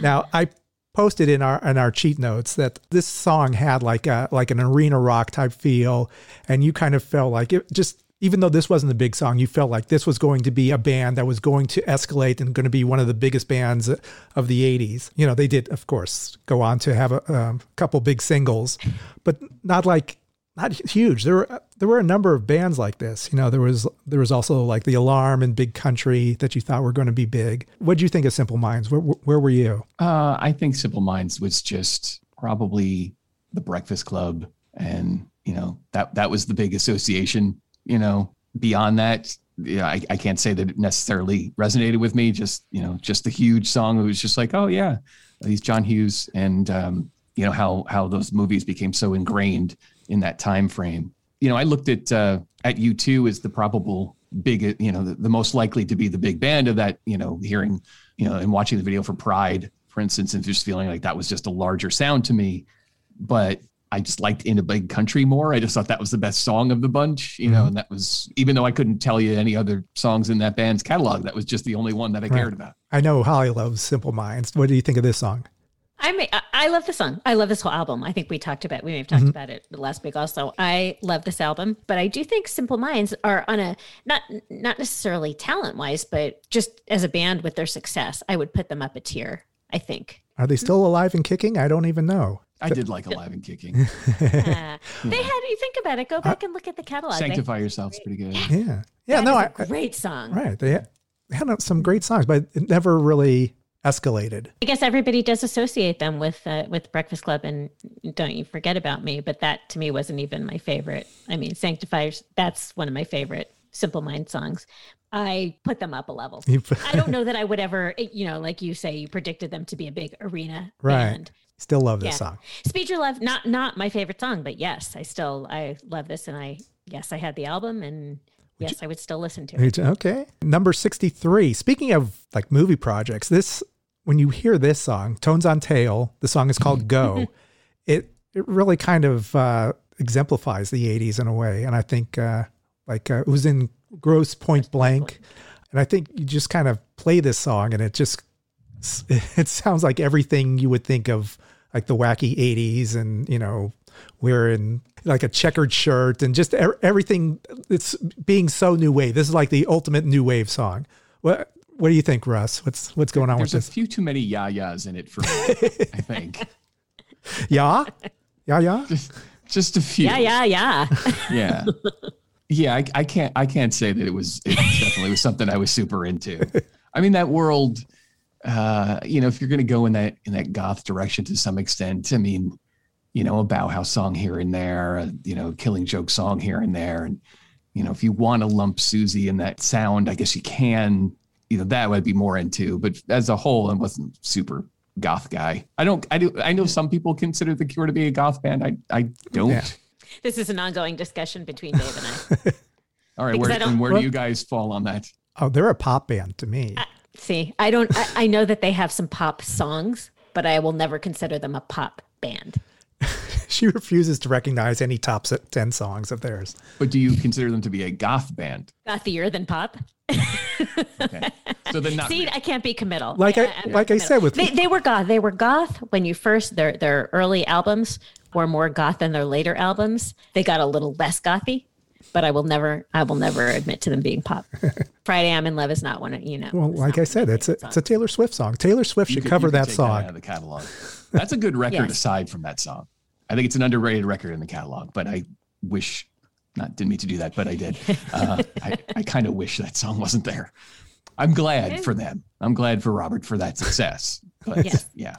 Now, I posted in our in our cheat notes that this song had like a like an arena rock type feel and you kind of felt like it just even though this wasn't a big song, you felt like this was going to be a band that was going to escalate and going to be one of the biggest bands of the 80s. You know, they did, of course, go on to have a, a couple big singles, but not like not huge. There were there were a number of bands like this. You know, there was there was also like the Alarm and Big Country that you thought were going to be big. What do you think of Simple Minds? Where where were you?
Uh, I think Simple Minds was just probably the Breakfast Club, and you know that that was the big association you know, beyond that, yeah, I, I can't say that it necessarily resonated with me. Just, you know, just the huge song. It was just like, oh yeah, he's John Hughes and, um, you know, how, how those movies became so ingrained in that time frame. You know, I looked at, uh, at U2 as the probable big, you know, the, the most likely to be the big band of that, you know, hearing, you know, and watching the video for Pride, for instance, and just feeling like that was just a larger sound to me. But I just liked In a Big Country more. I just thought that was the best song of the bunch, you know, mm-hmm. and that was even though I couldn't tell you any other songs in that band's catalog, that was just the only one that I right. cared about.
I know Holly loves Simple Minds. What do you think of this song?
I may, I love the song. I love this whole album. I think we talked about we may have talked mm-hmm. about it last week also. I love this album, but I do think Simple Minds are on a not not necessarily talent wise, but just as a band with their success, I would put them up a tier. I think.
Are they still alive and kicking? I don't even know.
I did like Alive and Kicking. [LAUGHS] [LAUGHS]
They had you think about it. Go back and look at the catalog. They-
Sanctify Yourself's pretty good.
Yeah. Yeah.
that
no,
is
I,
a great song.
right. They had, they had some great songs, but it never really escalated.
I guess everybody does associate them with uh, with Breakfast Club and Don't You Forget About Me, but that to me wasn't even my favorite. I mean, Sanctifiers, that's one of my favorite Simple Mind songs. I put them up a level. I don't know that I would ever, you know, like you say, you predicted them to be a big arena
Right.
band.
Still love this
Yeah.
song.
Speed Your Love, not not my favorite song, but yes, I still I love this, and I yes I had the album, and yes I would still listen to it.
Okay. Number 63. Speaking of like movie projects, this, when you hear this song, Tones on Tail, the song is called Go. [LAUGHS] it, it really kind of uh, exemplifies the 80s in a way. And I think uh, like uh, it was in Grosse Pointe Blank. And I think you just kind of play this song and it just, [LAUGHS] it sounds like everything you would think of like the wacky 80s and, you know, wearing like a checkered shirt and just er- everything. It's being so new wave. This is like the ultimate new wave song. What What do you think, Russ? What's What's going on
There's
with this?
There's a few too many yah-yahs in it for me, [LAUGHS] I think.
this? Yeah, yeah, yeah.
Just a few.
Yeah, yeah, yeah. [LAUGHS]
yeah yeah I, I can't i can't say that it was it definitely was something i was super into i mean that world uh you know if you're going to go in that in that goth direction to some extent i mean you know a bauhaus song here and there a, you know killing joke song here and there and you know if you want to lump Siouxsie in that sound i guess you can you know that would be more into but as a whole i wasn't super goth guy i don't i do i know some people consider the cure to be a goth band i i don't
Yeah.
this is an ongoing discussion between Dave and I. [LAUGHS]
All right,
Because
where,
I don't-
and where do you guys fall on that?
Oh, they're a pop band to me.
See, I don't. I, I know that they have some pop songs, but I will never consider them a pop band. [LAUGHS]
she refuses to recognize any top ten songs of theirs.
But do you consider them to be a goth band?
Gothier than pop.
Okay, so then not. [LAUGHS]
See,
really.
I can't be committal.
Like I-
I'm
like I
committal.
said with-
they, they were goth. They were goth when you first their their early albums were more goth than their later albums. They got a little less gothy, but I will never I will never admit to them being pop. [LAUGHS] Friday I'm in Love is not one of you know.
Well, like I said, it's a,
favorite
it's a Taylor Swift song. Taylor Swift
You
should
could-
cover
you could
that song.
out of the catalog. That's a good [LAUGHS] record
Yes.
aside from that song. I think it's an underrated record in the catalog. But I wish, not didn't mean to do that, but I did. Uh, [LAUGHS] I I kind of wish that song wasn't there. I'm glad for them. I'm glad for Robert for that success. But
Yes.
yeah,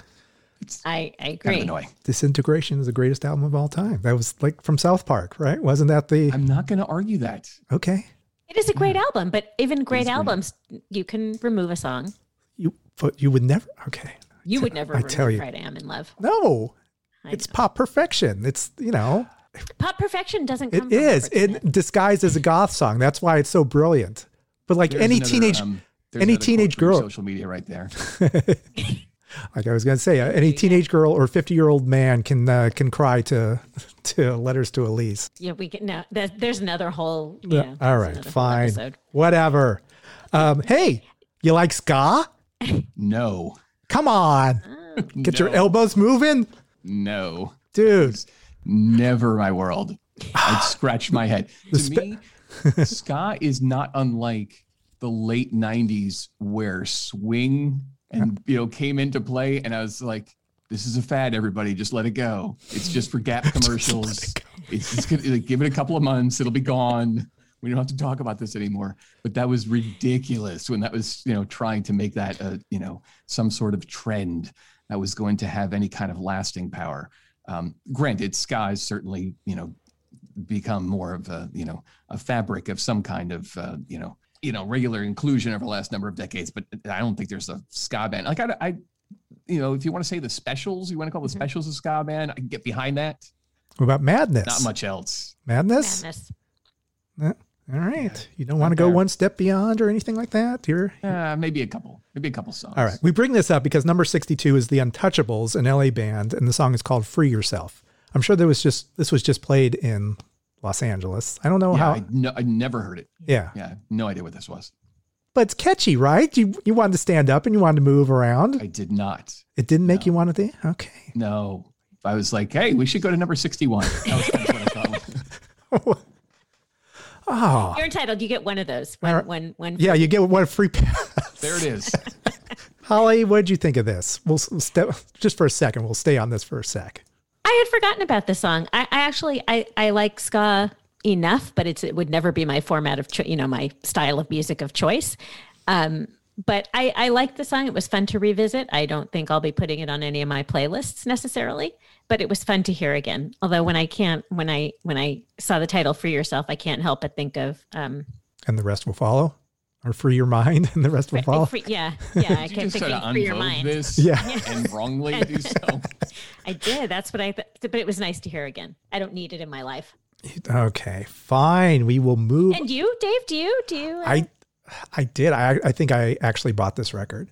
it's
I, I
kind
agree.
of annoying.
Disintegration is the greatest album of all time. That was like from South Park, right? Wasn't that the
I'm not going to argue that.
okay?
It is a great album, but even great
is great.
albums, you can remove a song.
You but you would never. Okay,
You would never
I tell you.
Friday I'm in Love.
no,
I
it's
know.
pop perfection. It's you know
Pop perfection doesn't come
it
from
is it disguised as a goth song. That's why it's so brilliant. But like
There's
any
another,
teenage,
um,
any teenage girl-
social media right there. [LAUGHS]
like I was going to say, uh, any teenage girl or fifty year old man can uh, can cry to [LAUGHS] to letters to Elise.
Yeah, we can. No, there, there's another whole. You
Yeah,
know,
All
there's
right,
another whole
fine,
episode.
whatever. Um, hey, you like ska?
No,
Come on, get your elbows moving,
no.
dude.
Never my world. I'd scratch my head. [LAUGHS] To me, [LAUGHS] ska is not unlike the late '90s, where swing and you know came into play, and I was like, "This is a fad. Everybody, just let it go. It's just for Gap [LAUGHS] commercials. It's just gonna, like, give it a couple of months. It'll be gone. We don't have to talk about this anymore." But that was ridiculous when that was you know trying to make that a you know some sort of trend that was going to have any kind of lasting power. Um, granted, ska is certainly you know become more of a you know a fabric of some kind of uh, you know you know regular inclusion over the last number of decades. But I don't think there's a ska band like I, I you know if you want to say the specials, you want to call the specials a ska band, I can get behind that.
What about madness?
Not much else.
Madness.
Madness.
Yeah. All right. You don't want to go
there.
one step beyond or anything like that. You're
Uh, maybe a couple, maybe a couple songs.
all right. We bring this up because number 62 is the Untouchables, an LA band, and the song is called Free Yourself. I'm sure there was just this was just played in Los Angeles. I don't know
Yeah,
how.
I, no, I never heard it.
yeah.
Yeah, no idea what this was.
But it's catchy, right? You you wanted to stand up and you wanted to move around.
I did not.
It didn't make you want to. Okay.
No, I was like, hey, we should go to number sixty-one. That was kind of what I thought.
Oh, [LAUGHS]
You're entitled. You get one of those. When,
All right.
when, when.
yeah. You get one free pass.
There it is. [LAUGHS]
Holly, what did you think of this? We'll, s- step just for a second. We'll stay on this for a sec.
I had forgotten about the song. I, I actually I, I like ska enough, but it's it would never be my format of cho- you know my style of music of choice. Um, but I I liked the song. It was fun to revisit. I don't think I'll be putting it on any of my playlists necessarily, but it was fun to hear again. Although when I can't when I when I saw the title "Free Yourself," I can't help but think of um,
And the rest will follow, or free your mind, and the rest will follow.
free, yeah yeah. I
can't
kept
just try
"Free Your Mind."
this?
Yeah.
And wrongly do [LAUGHS] so.
I did. That's what I. Th- but it was nice to hear again. I don't need it in my life.
Okay, fine. We will move.
And you, Dave? Do you? Do you? uh,
I, I did. I I think I actually bought this record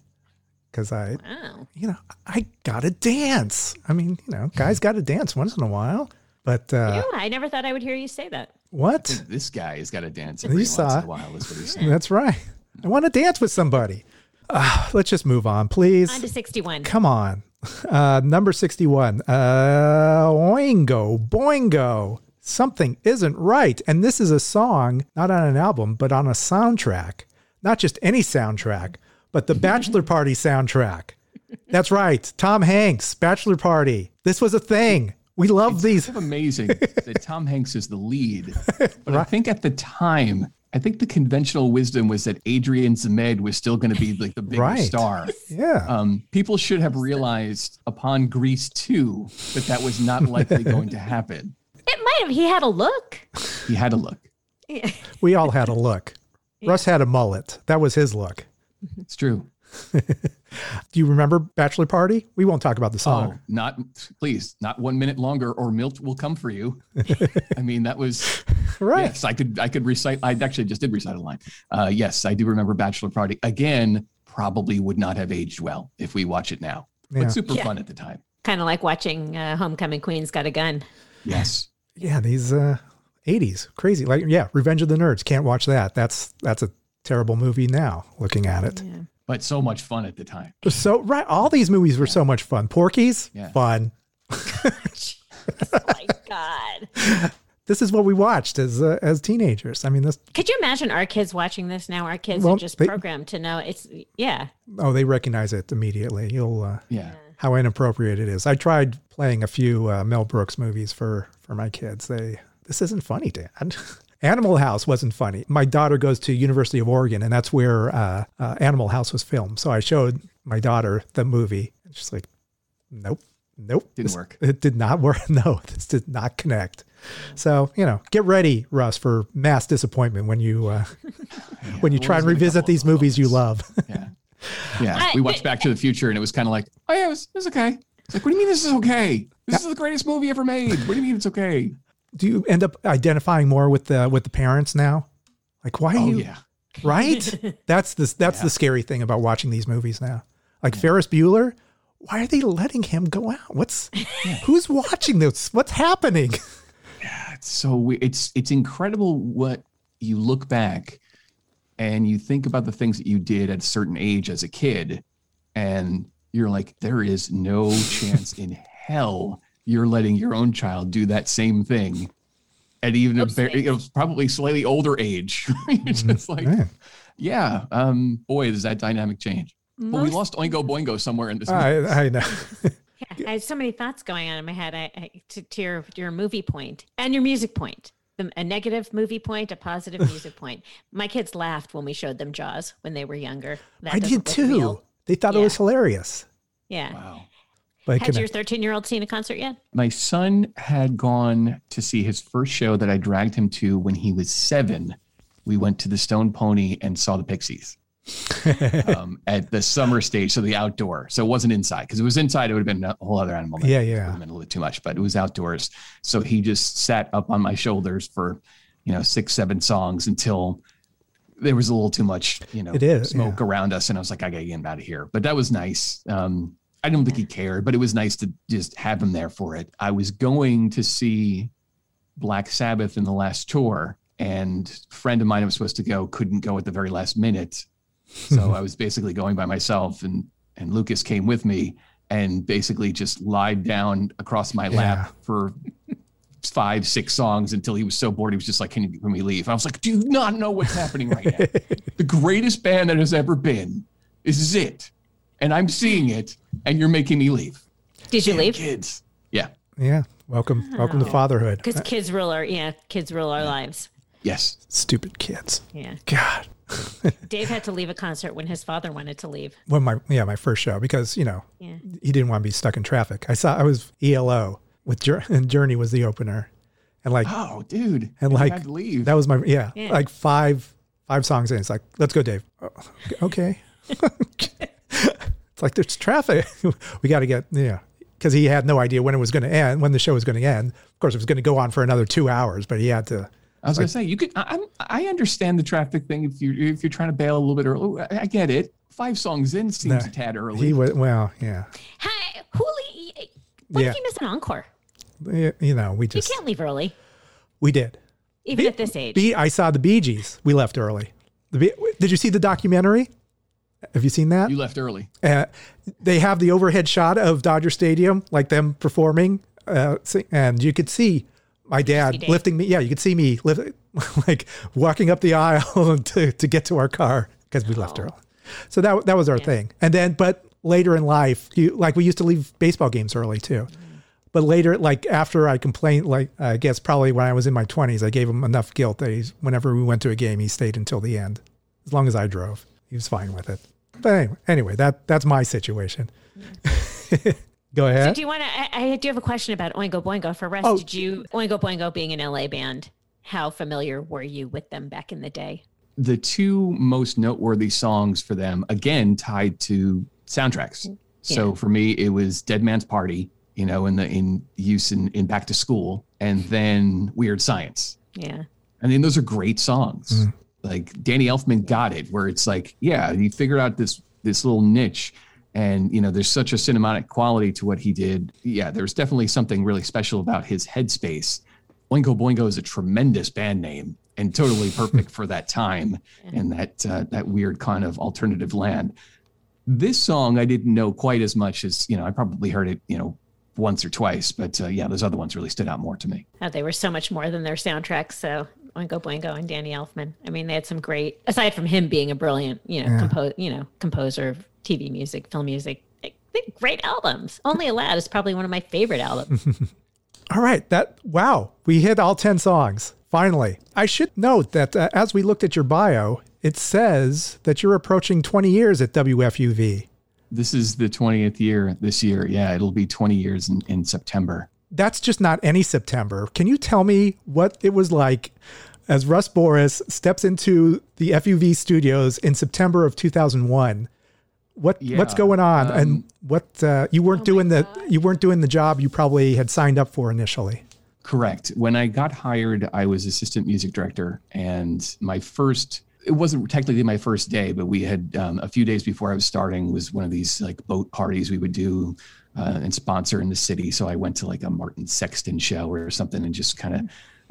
because I,
Wow.
you know, I gotta dance. I mean, you know, guys got to dance once in a while. But uh,
Ew, I never thought I would hear you say that.
what?
This guy has got to dance every once
saw
in a while. Is what he's saying. [LAUGHS]
That's right. I want to dance with somebody. Uh, let's just move on, please.
On to 61.
Come on. Uh, number 61. Uh, oingo, boingo. Something isn't right. And this is a song, not on an album, but on a soundtrack. Not just any soundtrack, but the Bachelor Party soundtrack. That's right. Tom Hanks, Bachelor Party. This was a thing. We love these.
Kind of amazing that Tom Hanks is the lead. [LAUGHS] But I think at the time, I think the conventional wisdom was that Adrian Zmed was still going to be like the big
Right.
star. [LAUGHS]
Yeah.
Um, people should have realized upon Grease 2 that that was not likely going to happen. [LAUGHS]
It might have. He had a look.
He had a look. [LAUGHS]
We all had a look. Russ had a mullet. That was his look.
It's true.
Do you remember Bachelor Party? We won't talk about the
Oh,
song.
not please, not one minute longer, or Milt will come for you. [LAUGHS] I mean, that was
right.
yes. I could I could recite. I actually just did recite a line. Uh, yes, I do remember Bachelor Party. Again, probably would not have aged well if we watch it now,
Yeah.
but super
Yeah.
fun at the time.
Kind of like watching uh, Homecoming Queen's Got a Gun.
Yes,
Yeah, these uh 80s. Crazy. Like yeah, Revenge of the Nerds. Can't watch that. That's that's a terrible movie now looking at it.
But so much fun at the time.
So right, all these movies were so much fun. Porky's,
Yeah.
fun. [LAUGHS]
oh my God.
This is what we watched as uh, as teenagers. I mean, this
Could you imagine our kids watching this now? Our kids
Well,
are just
they-
programmed to know it's, yeah.
oh, they recognize it immediately. You'll uh,
Yeah,
how inappropriate it is. I tried playing a few uh, Mel Brooks movies for for my kids. They this isn't funny, Dad. [LAUGHS] Animal House wasn't funny. My daughter goes to University of Oregon, and that's where uh, uh, Animal House was filmed. So I showed my daughter the movie, and she's like, "Nope, nope,
Didn't
this-
work.
It did not work. [LAUGHS] No, this did not connect." So you know, get ready, Russ, for mass disappointment when you uh, [LAUGHS] when you try and
there's been a
revisit these movies you love. [LAUGHS]
yeah, yeah.
I-
we watched Back to the Future, and it was kind of like, oh yeah, it was, it was okay. It's like, what do you mean this is okay? This is the greatest movie ever made. What do you mean it's okay?
Do you end up identifying more with the with the parents now? Like, why are
Oh
you
yeah.
right? [LAUGHS] That's the that's the scary thing about watching these movies now. Like Ferris Bueller, why are they letting him go out? What's who's watching this? What's happening? [LAUGHS]
Yeah, it's so we- it's it's incredible what you look back and you think about the things that you did at a certain age as a kid and you're like there is no [LAUGHS] chance in hell you're letting your own child do that same thing at even a very you know, probably slightly older age [LAUGHS] you're just like
Man.
yeah um boy does that dynamic change but we lost oingo boingo somewhere in this
I, I know. [LAUGHS]
I had so many thoughts going on in my head I, I, to, to your, your movie point and your music point. The, a negative movie point, a positive music point. My kids laughed when we showed them Jaws when they were younger. That
I did too.
real.
They thought it was hilarious.
Yeah.
wow
Has
can
your 13 year old seen a concert yet?
my son had gone to see his first show that I dragged him to when he was seven. We went to the Stone Pony and saw the Pixies [LAUGHS] um, at the summer stage, so the outdoor. So it wasn't inside because it was inside, it would have been a whole other animal.
Yeah,
It
yeah.
been a little bit too much, but it was outdoors. So he just sat up on my shoulders for, you know, six, seven songs until there was a little too much, you know,
It is,
smoke around us, and I was like, I gotta get him out of here. But that was nice. Um, I don't think he cared, but it was nice to just have him there for it. I was going to see Black Sabbath in the last tour, and a friend of mine I was supposed to go couldn't go at the very last minute. So [LAUGHS] I was basically going by myself, and and Lucas came with me, and basically just lied down across my lap for five, six songs until he was so bored he was just like, "Can you let me leave?" I was like, "Do you not know what's happening right now? [LAUGHS] the greatest band that has ever been is it, and I'm seeing it, and you're making me leave."
Did you leave?
Kids, yeah,
Yeah. Welcome, welcome to oh. fatherhood.
Because kids rule our yeah, kids rule our lives.
Yes.
Stupid kids.
Yeah.
God. [LAUGHS]
Dave had to leave a concert when his father wanted to leave.
Well, my yeah, my first show because you know
Yeah.
he didn't want to be stuck in traffic. I saw I was ELO with Jour- and Journey was the opener, and like
Oh, dude.
and like
had to leave.
that was my yeah,
Yeah.
like five five songs in. It's like let's go, Dave. Oh, okay. [LAUGHS] [LAUGHS] [LAUGHS] it's like there's traffic. [LAUGHS] we got to get yeah. Because he had no idea when it was going to end, when the show was going to end. Of course, it was going to go on for another two hours, but he had to.
I was gonna say you could. I, I'm- understand the traffic thing if you if you're trying to bail a little bit early. I I get it. Five songs in seems
No,
a tad early.
He was well, yeah,
Hi, Hooli. What
Yeah.
if you miss an encore?
You know, we just You
can't leave early,
we did.
even at this age.
Bee, I saw the Bee Gees. We left early. The Bee, did you see the documentary? Have you seen that?
You left early.
Uh, they have the overhead shot of Dodger Stadium, like them performing, uh, and you could see my dad
Dave?
lifting me. Yeah, you could see me lift, [LAUGHS] like walking up the aisle [LAUGHS] to to get to our car because we left early. So that that was our thing. And then, but later in life, you like we used to leave baseball games early too. But later, like after I complained, like I guess probably when I was in my twenties, I gave him enough guilt that he's whenever we went to a game, he stayed until the end, as long as I drove. He was fine with it. But anyway, anyway, that that's my situation. [LAUGHS] Go
So
ahead.
do you want to? I, I do have a question about Oingo Boingo for Russ,
Oh.
Did you Oingo Boingo being an LA band? How familiar were you with them back in the day?
The two most noteworthy songs for them, again tied to soundtracks. Mm,
so
for me, it was Dead Man's Party, you know, in the in use in, in Back to School, and then Weird Science.
Yeah.
I mean, those are great songs. Mm. Like Danny Elfman got it, where it's like, yeah, he figured out this this little niche, and you know, there's such a cinematic quality to what he did. Yeah, there's definitely something really special about his headspace. Oingo Boingo is a tremendous band name and totally [LAUGHS] perfect for that time and that uh, that weird kind of alternative land. This song I didn't know quite as much as you know. I probably heard it, you know, once or twice, but uh, yeah, those other ones really stood out more to me.
Oh, they were so much more than their soundtracks. So Oingo Boingo and Danny Elfman. I mean, they had some great. Aside from him being a brilliant, you know, compo- you know, composer of TV music, film music, they, they great albums. Only a Lad is probably one of my favorite albums. [LAUGHS]
All right, that wow, we hit all ten songs finally. I should note that uh, as we looked at your bio, it says that you're approaching 20 years at WFUV.
This is the 20th year this year. Yeah, it'll be 20 years in, in September.
That's just not any September. Can you tell me what it was like as Russ Borris steps into the FUV studios in September of 2001? What what's going on, and what uh, you weren't doing the you weren't doing the job you probably had signed up for initially.
Correct. When I got hired, I was assistant music director, and my first it wasn't technically my first day, but we had um, a few days before I was starting was one of these like boat parties we would do uh, and sponsor in the city. So I went to like a Martin Sexton show or something and just kind of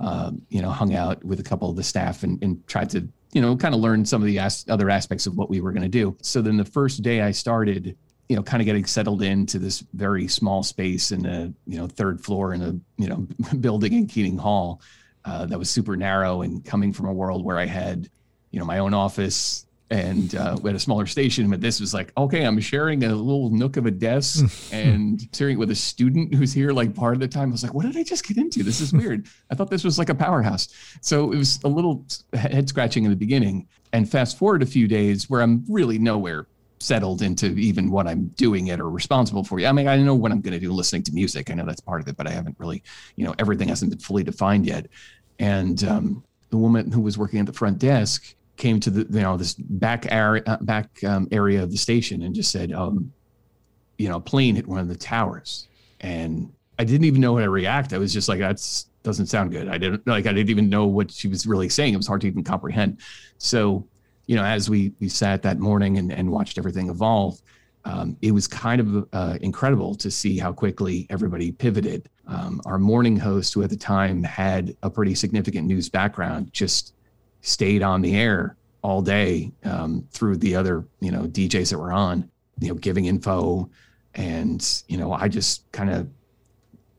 um, you know hung out with a couple of the staff and, and tried to you know kind of learn some of the as- other aspects of what we were going to do. So then the first day I started, you know, kind of getting settled into this very small space in a, you know, third floor in a, you know, [LAUGHS] building in Keating Hall uh, that was super narrow and coming from a world where I had, you know, my own office and uh, we had a smaller station, but this was like, okay, I'm sharing a little nook of a desk [LAUGHS] and sharing it with a student who's here like part of the time. I was like, what did I just get into? This is weird. I thought this was like a powerhouse. So it was a little head scratching in the beginning. And fast forward a few days where I'm really nowhere settled into even what I'm doing it or responsible for. I mean, I know what I'm going to do listening to music. I know that's part of it, but I haven't really, you know, everything hasn't been fully defined yet. And um, the woman who was working at the front desk came to the, you know, this back area, uh, back um, area of the station and just said, um, you know, plane hit one of the towers. And I didn't even know how to react. I was just like, that's doesn't sound good. I didn't like, I didn't even know what she was really saying. It was hard to even comprehend. So, you know, as we we sat that morning and, and watched everything evolve, um, it was kind of uh, incredible to see how quickly everybody pivoted. Um, our morning host, who at the time had a pretty significant news background, just stayed on the air all day um, through the other, you know, DJs that were on, you know, giving info, and you know, I just kind of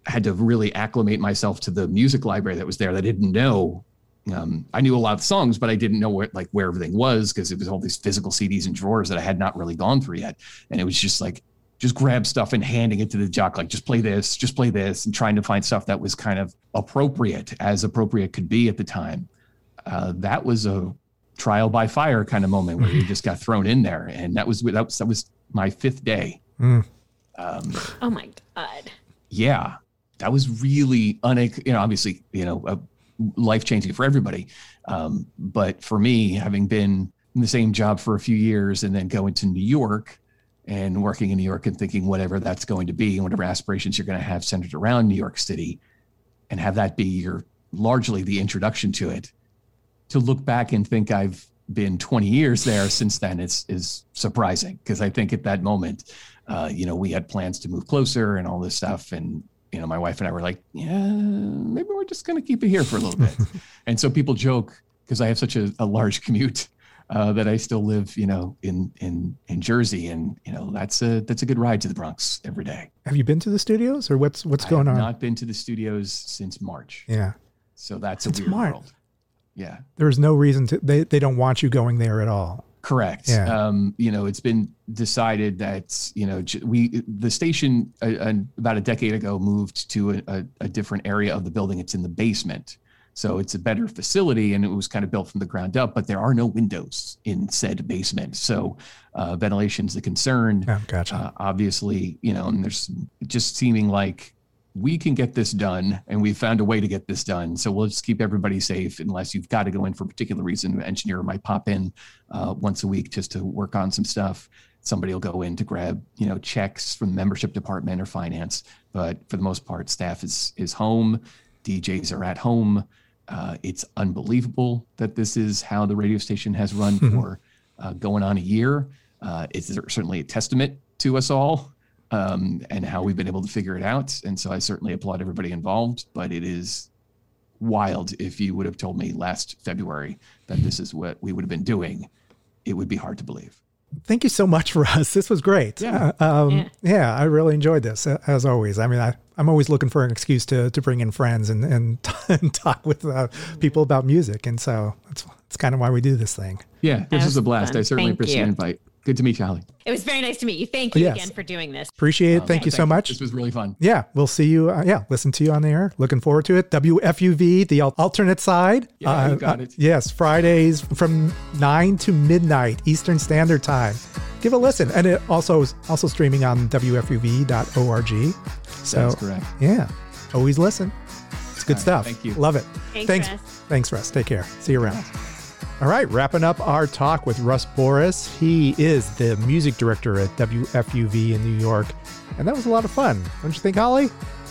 had to really acclimate myself to the music library that was there that I didn't know um, I knew a lot of songs, but I didn't know where like where everything was because it was all these physical CDs and drawers that I had not really gone through yet. And it was just like just grab stuff and handing it to the jock, like just play this, just play this, and trying to find stuff that was kind of appropriate, as appropriate could be at the time. Uh, that was a trial by fire kind of moment where you just got thrown in there, and that was that was that was my fifth day.
Mm.
Um,
Oh my god.
yeah, that was really un. You know, obviously, you know, uh, life changing for everybody. Um, but for me, having been in the same job for a few years and then going to New York and working in New York and thinking whatever that's going to be and whatever aspirations you're going to have centered around New York City, and have that be your largely the introduction to it. To look back and think I've been 20 years there since then is is surprising because I think at that moment, uh, you know, we had plans to move closer and all this stuff, and you know, my wife and I were like, yeah, maybe we're just going to keep it here for a little bit. [LAUGHS] and so people joke because I have such a, a large commute uh, that I still live, you know, in in in Jersey, and you know, that's a that's a good ride to the Bronx every day.
Have you been to the studios or what's what's going on?
I have
on?
Not been to the studios since March,
yeah.
so that's a
That's
weird
smart.
world. Yeah.
There's no reason to they, they don't want you going there at all.
Correct.
Yeah.
Um, you know, it's been decided that you know we the station uh, uh, about a decade ago moved to a, a, a different area of the building. It's in the basement, so it's a better facility, and it was kind of built from the ground up. But there are no windows in said basement, so uh, ventilation's a concern.
Oh, gotcha.
Uh, obviously, you know, and there's just seeming like we can get this done and we found a way to get this done. So we'll just keep everybody safe unless you've got to go in for a particular reason. An engineer might pop in uh, once a week just to work on some stuff. Somebody will go in to grab, you know, checks from the membership department or finance. But for the most part, staff is is home. DJs are at home. Uh, it's unbelievable that this is how the radio station has run [LAUGHS] for uh, going on a year. Uh, it's certainly a testament to us all um, and how we've been able to figure it out. And so I certainly applaud everybody involved, but it is wild. If you would have told me last February that this is what we would have been doing, it would be hard to believe.
Thank you so much [LAUGHS] for us. This was great.
Yeah.
Uh, um,
Yeah.
yeah. I really enjoyed this uh, as always. I mean, I, I'm always looking for an excuse to, to bring in friends and, and, [LAUGHS] and talk with uh, people about music. And so that's, that's kind of why we do this thing.
Yeah, this
was
was a blast.
fun.
I certainly
Thank
appreciate
you.
the invite. Good to meet you, Holly.
It was very nice to meet you. Thank you
Yes.
again for doing this.
Appreciate it. Thank you so much.
This was really fun.
Yeah, we'll see you. Uh, yeah, listen to you on the air. Looking forward to it. WFUV, the alternate side.
Yeah, you
Uh,
got
uh,
it.
yes, Fridays from nine to midnight Eastern Standard Time. Give a listen, and it also is also streaming on WFUV.org. So
That's correct.
yeah, always listen. It's good
right,
stuff.
thank you.
Love it.
Thanks, Russ.
Thanks, Russ. Take care. See you around. All right, wrapping up our talk with Russ Borris. He is the music director at WFUV in New York, and that was a lot of fun. Don't you think, Holly?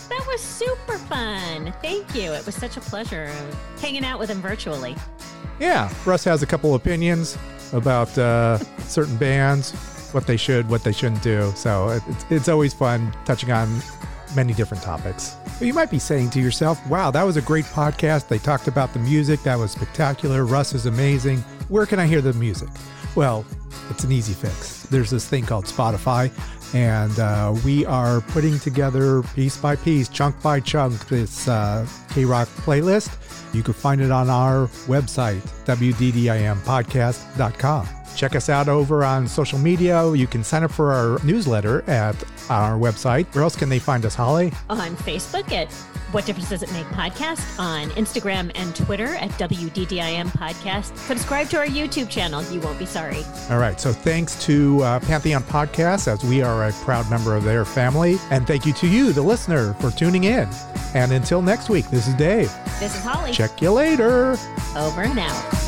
That was super fun. Thank you. It was such a pleasure hanging out with him virtually.
Yeah, Russ has a couple opinions about uh, [LAUGHS] certain bands, what they should, what they shouldn't do. So it's, it's always fun touching on many different topics. You might be saying to yourself, wow, that was a great podcast. They talked about the music. That was spectacular. Russ is amazing. Where can I hear the music? Well, it's an easy fix. There's this thing called Spotify, and uh, we are putting together piece by piece, chunk by chunk, this uh, K Rock playlist. You can find it on our website, WDDIMpodcast.com. Check us out over on social media. You can sign up for our newsletter at our website. Where else can they find us, Holly?
On Facebook at What Difference Does It Make Podcast, on Instagram and Twitter at WDDIM Podcast. Subscribe to our YouTube channel. You won't be sorry.
All right. So thanks to uh, Pantheon Podcasts, as we are a proud member of their family. And thank you to you, the listener, for tuning in. And until next week, this is Dave.
This is Holly.
Check you later.
Over and out.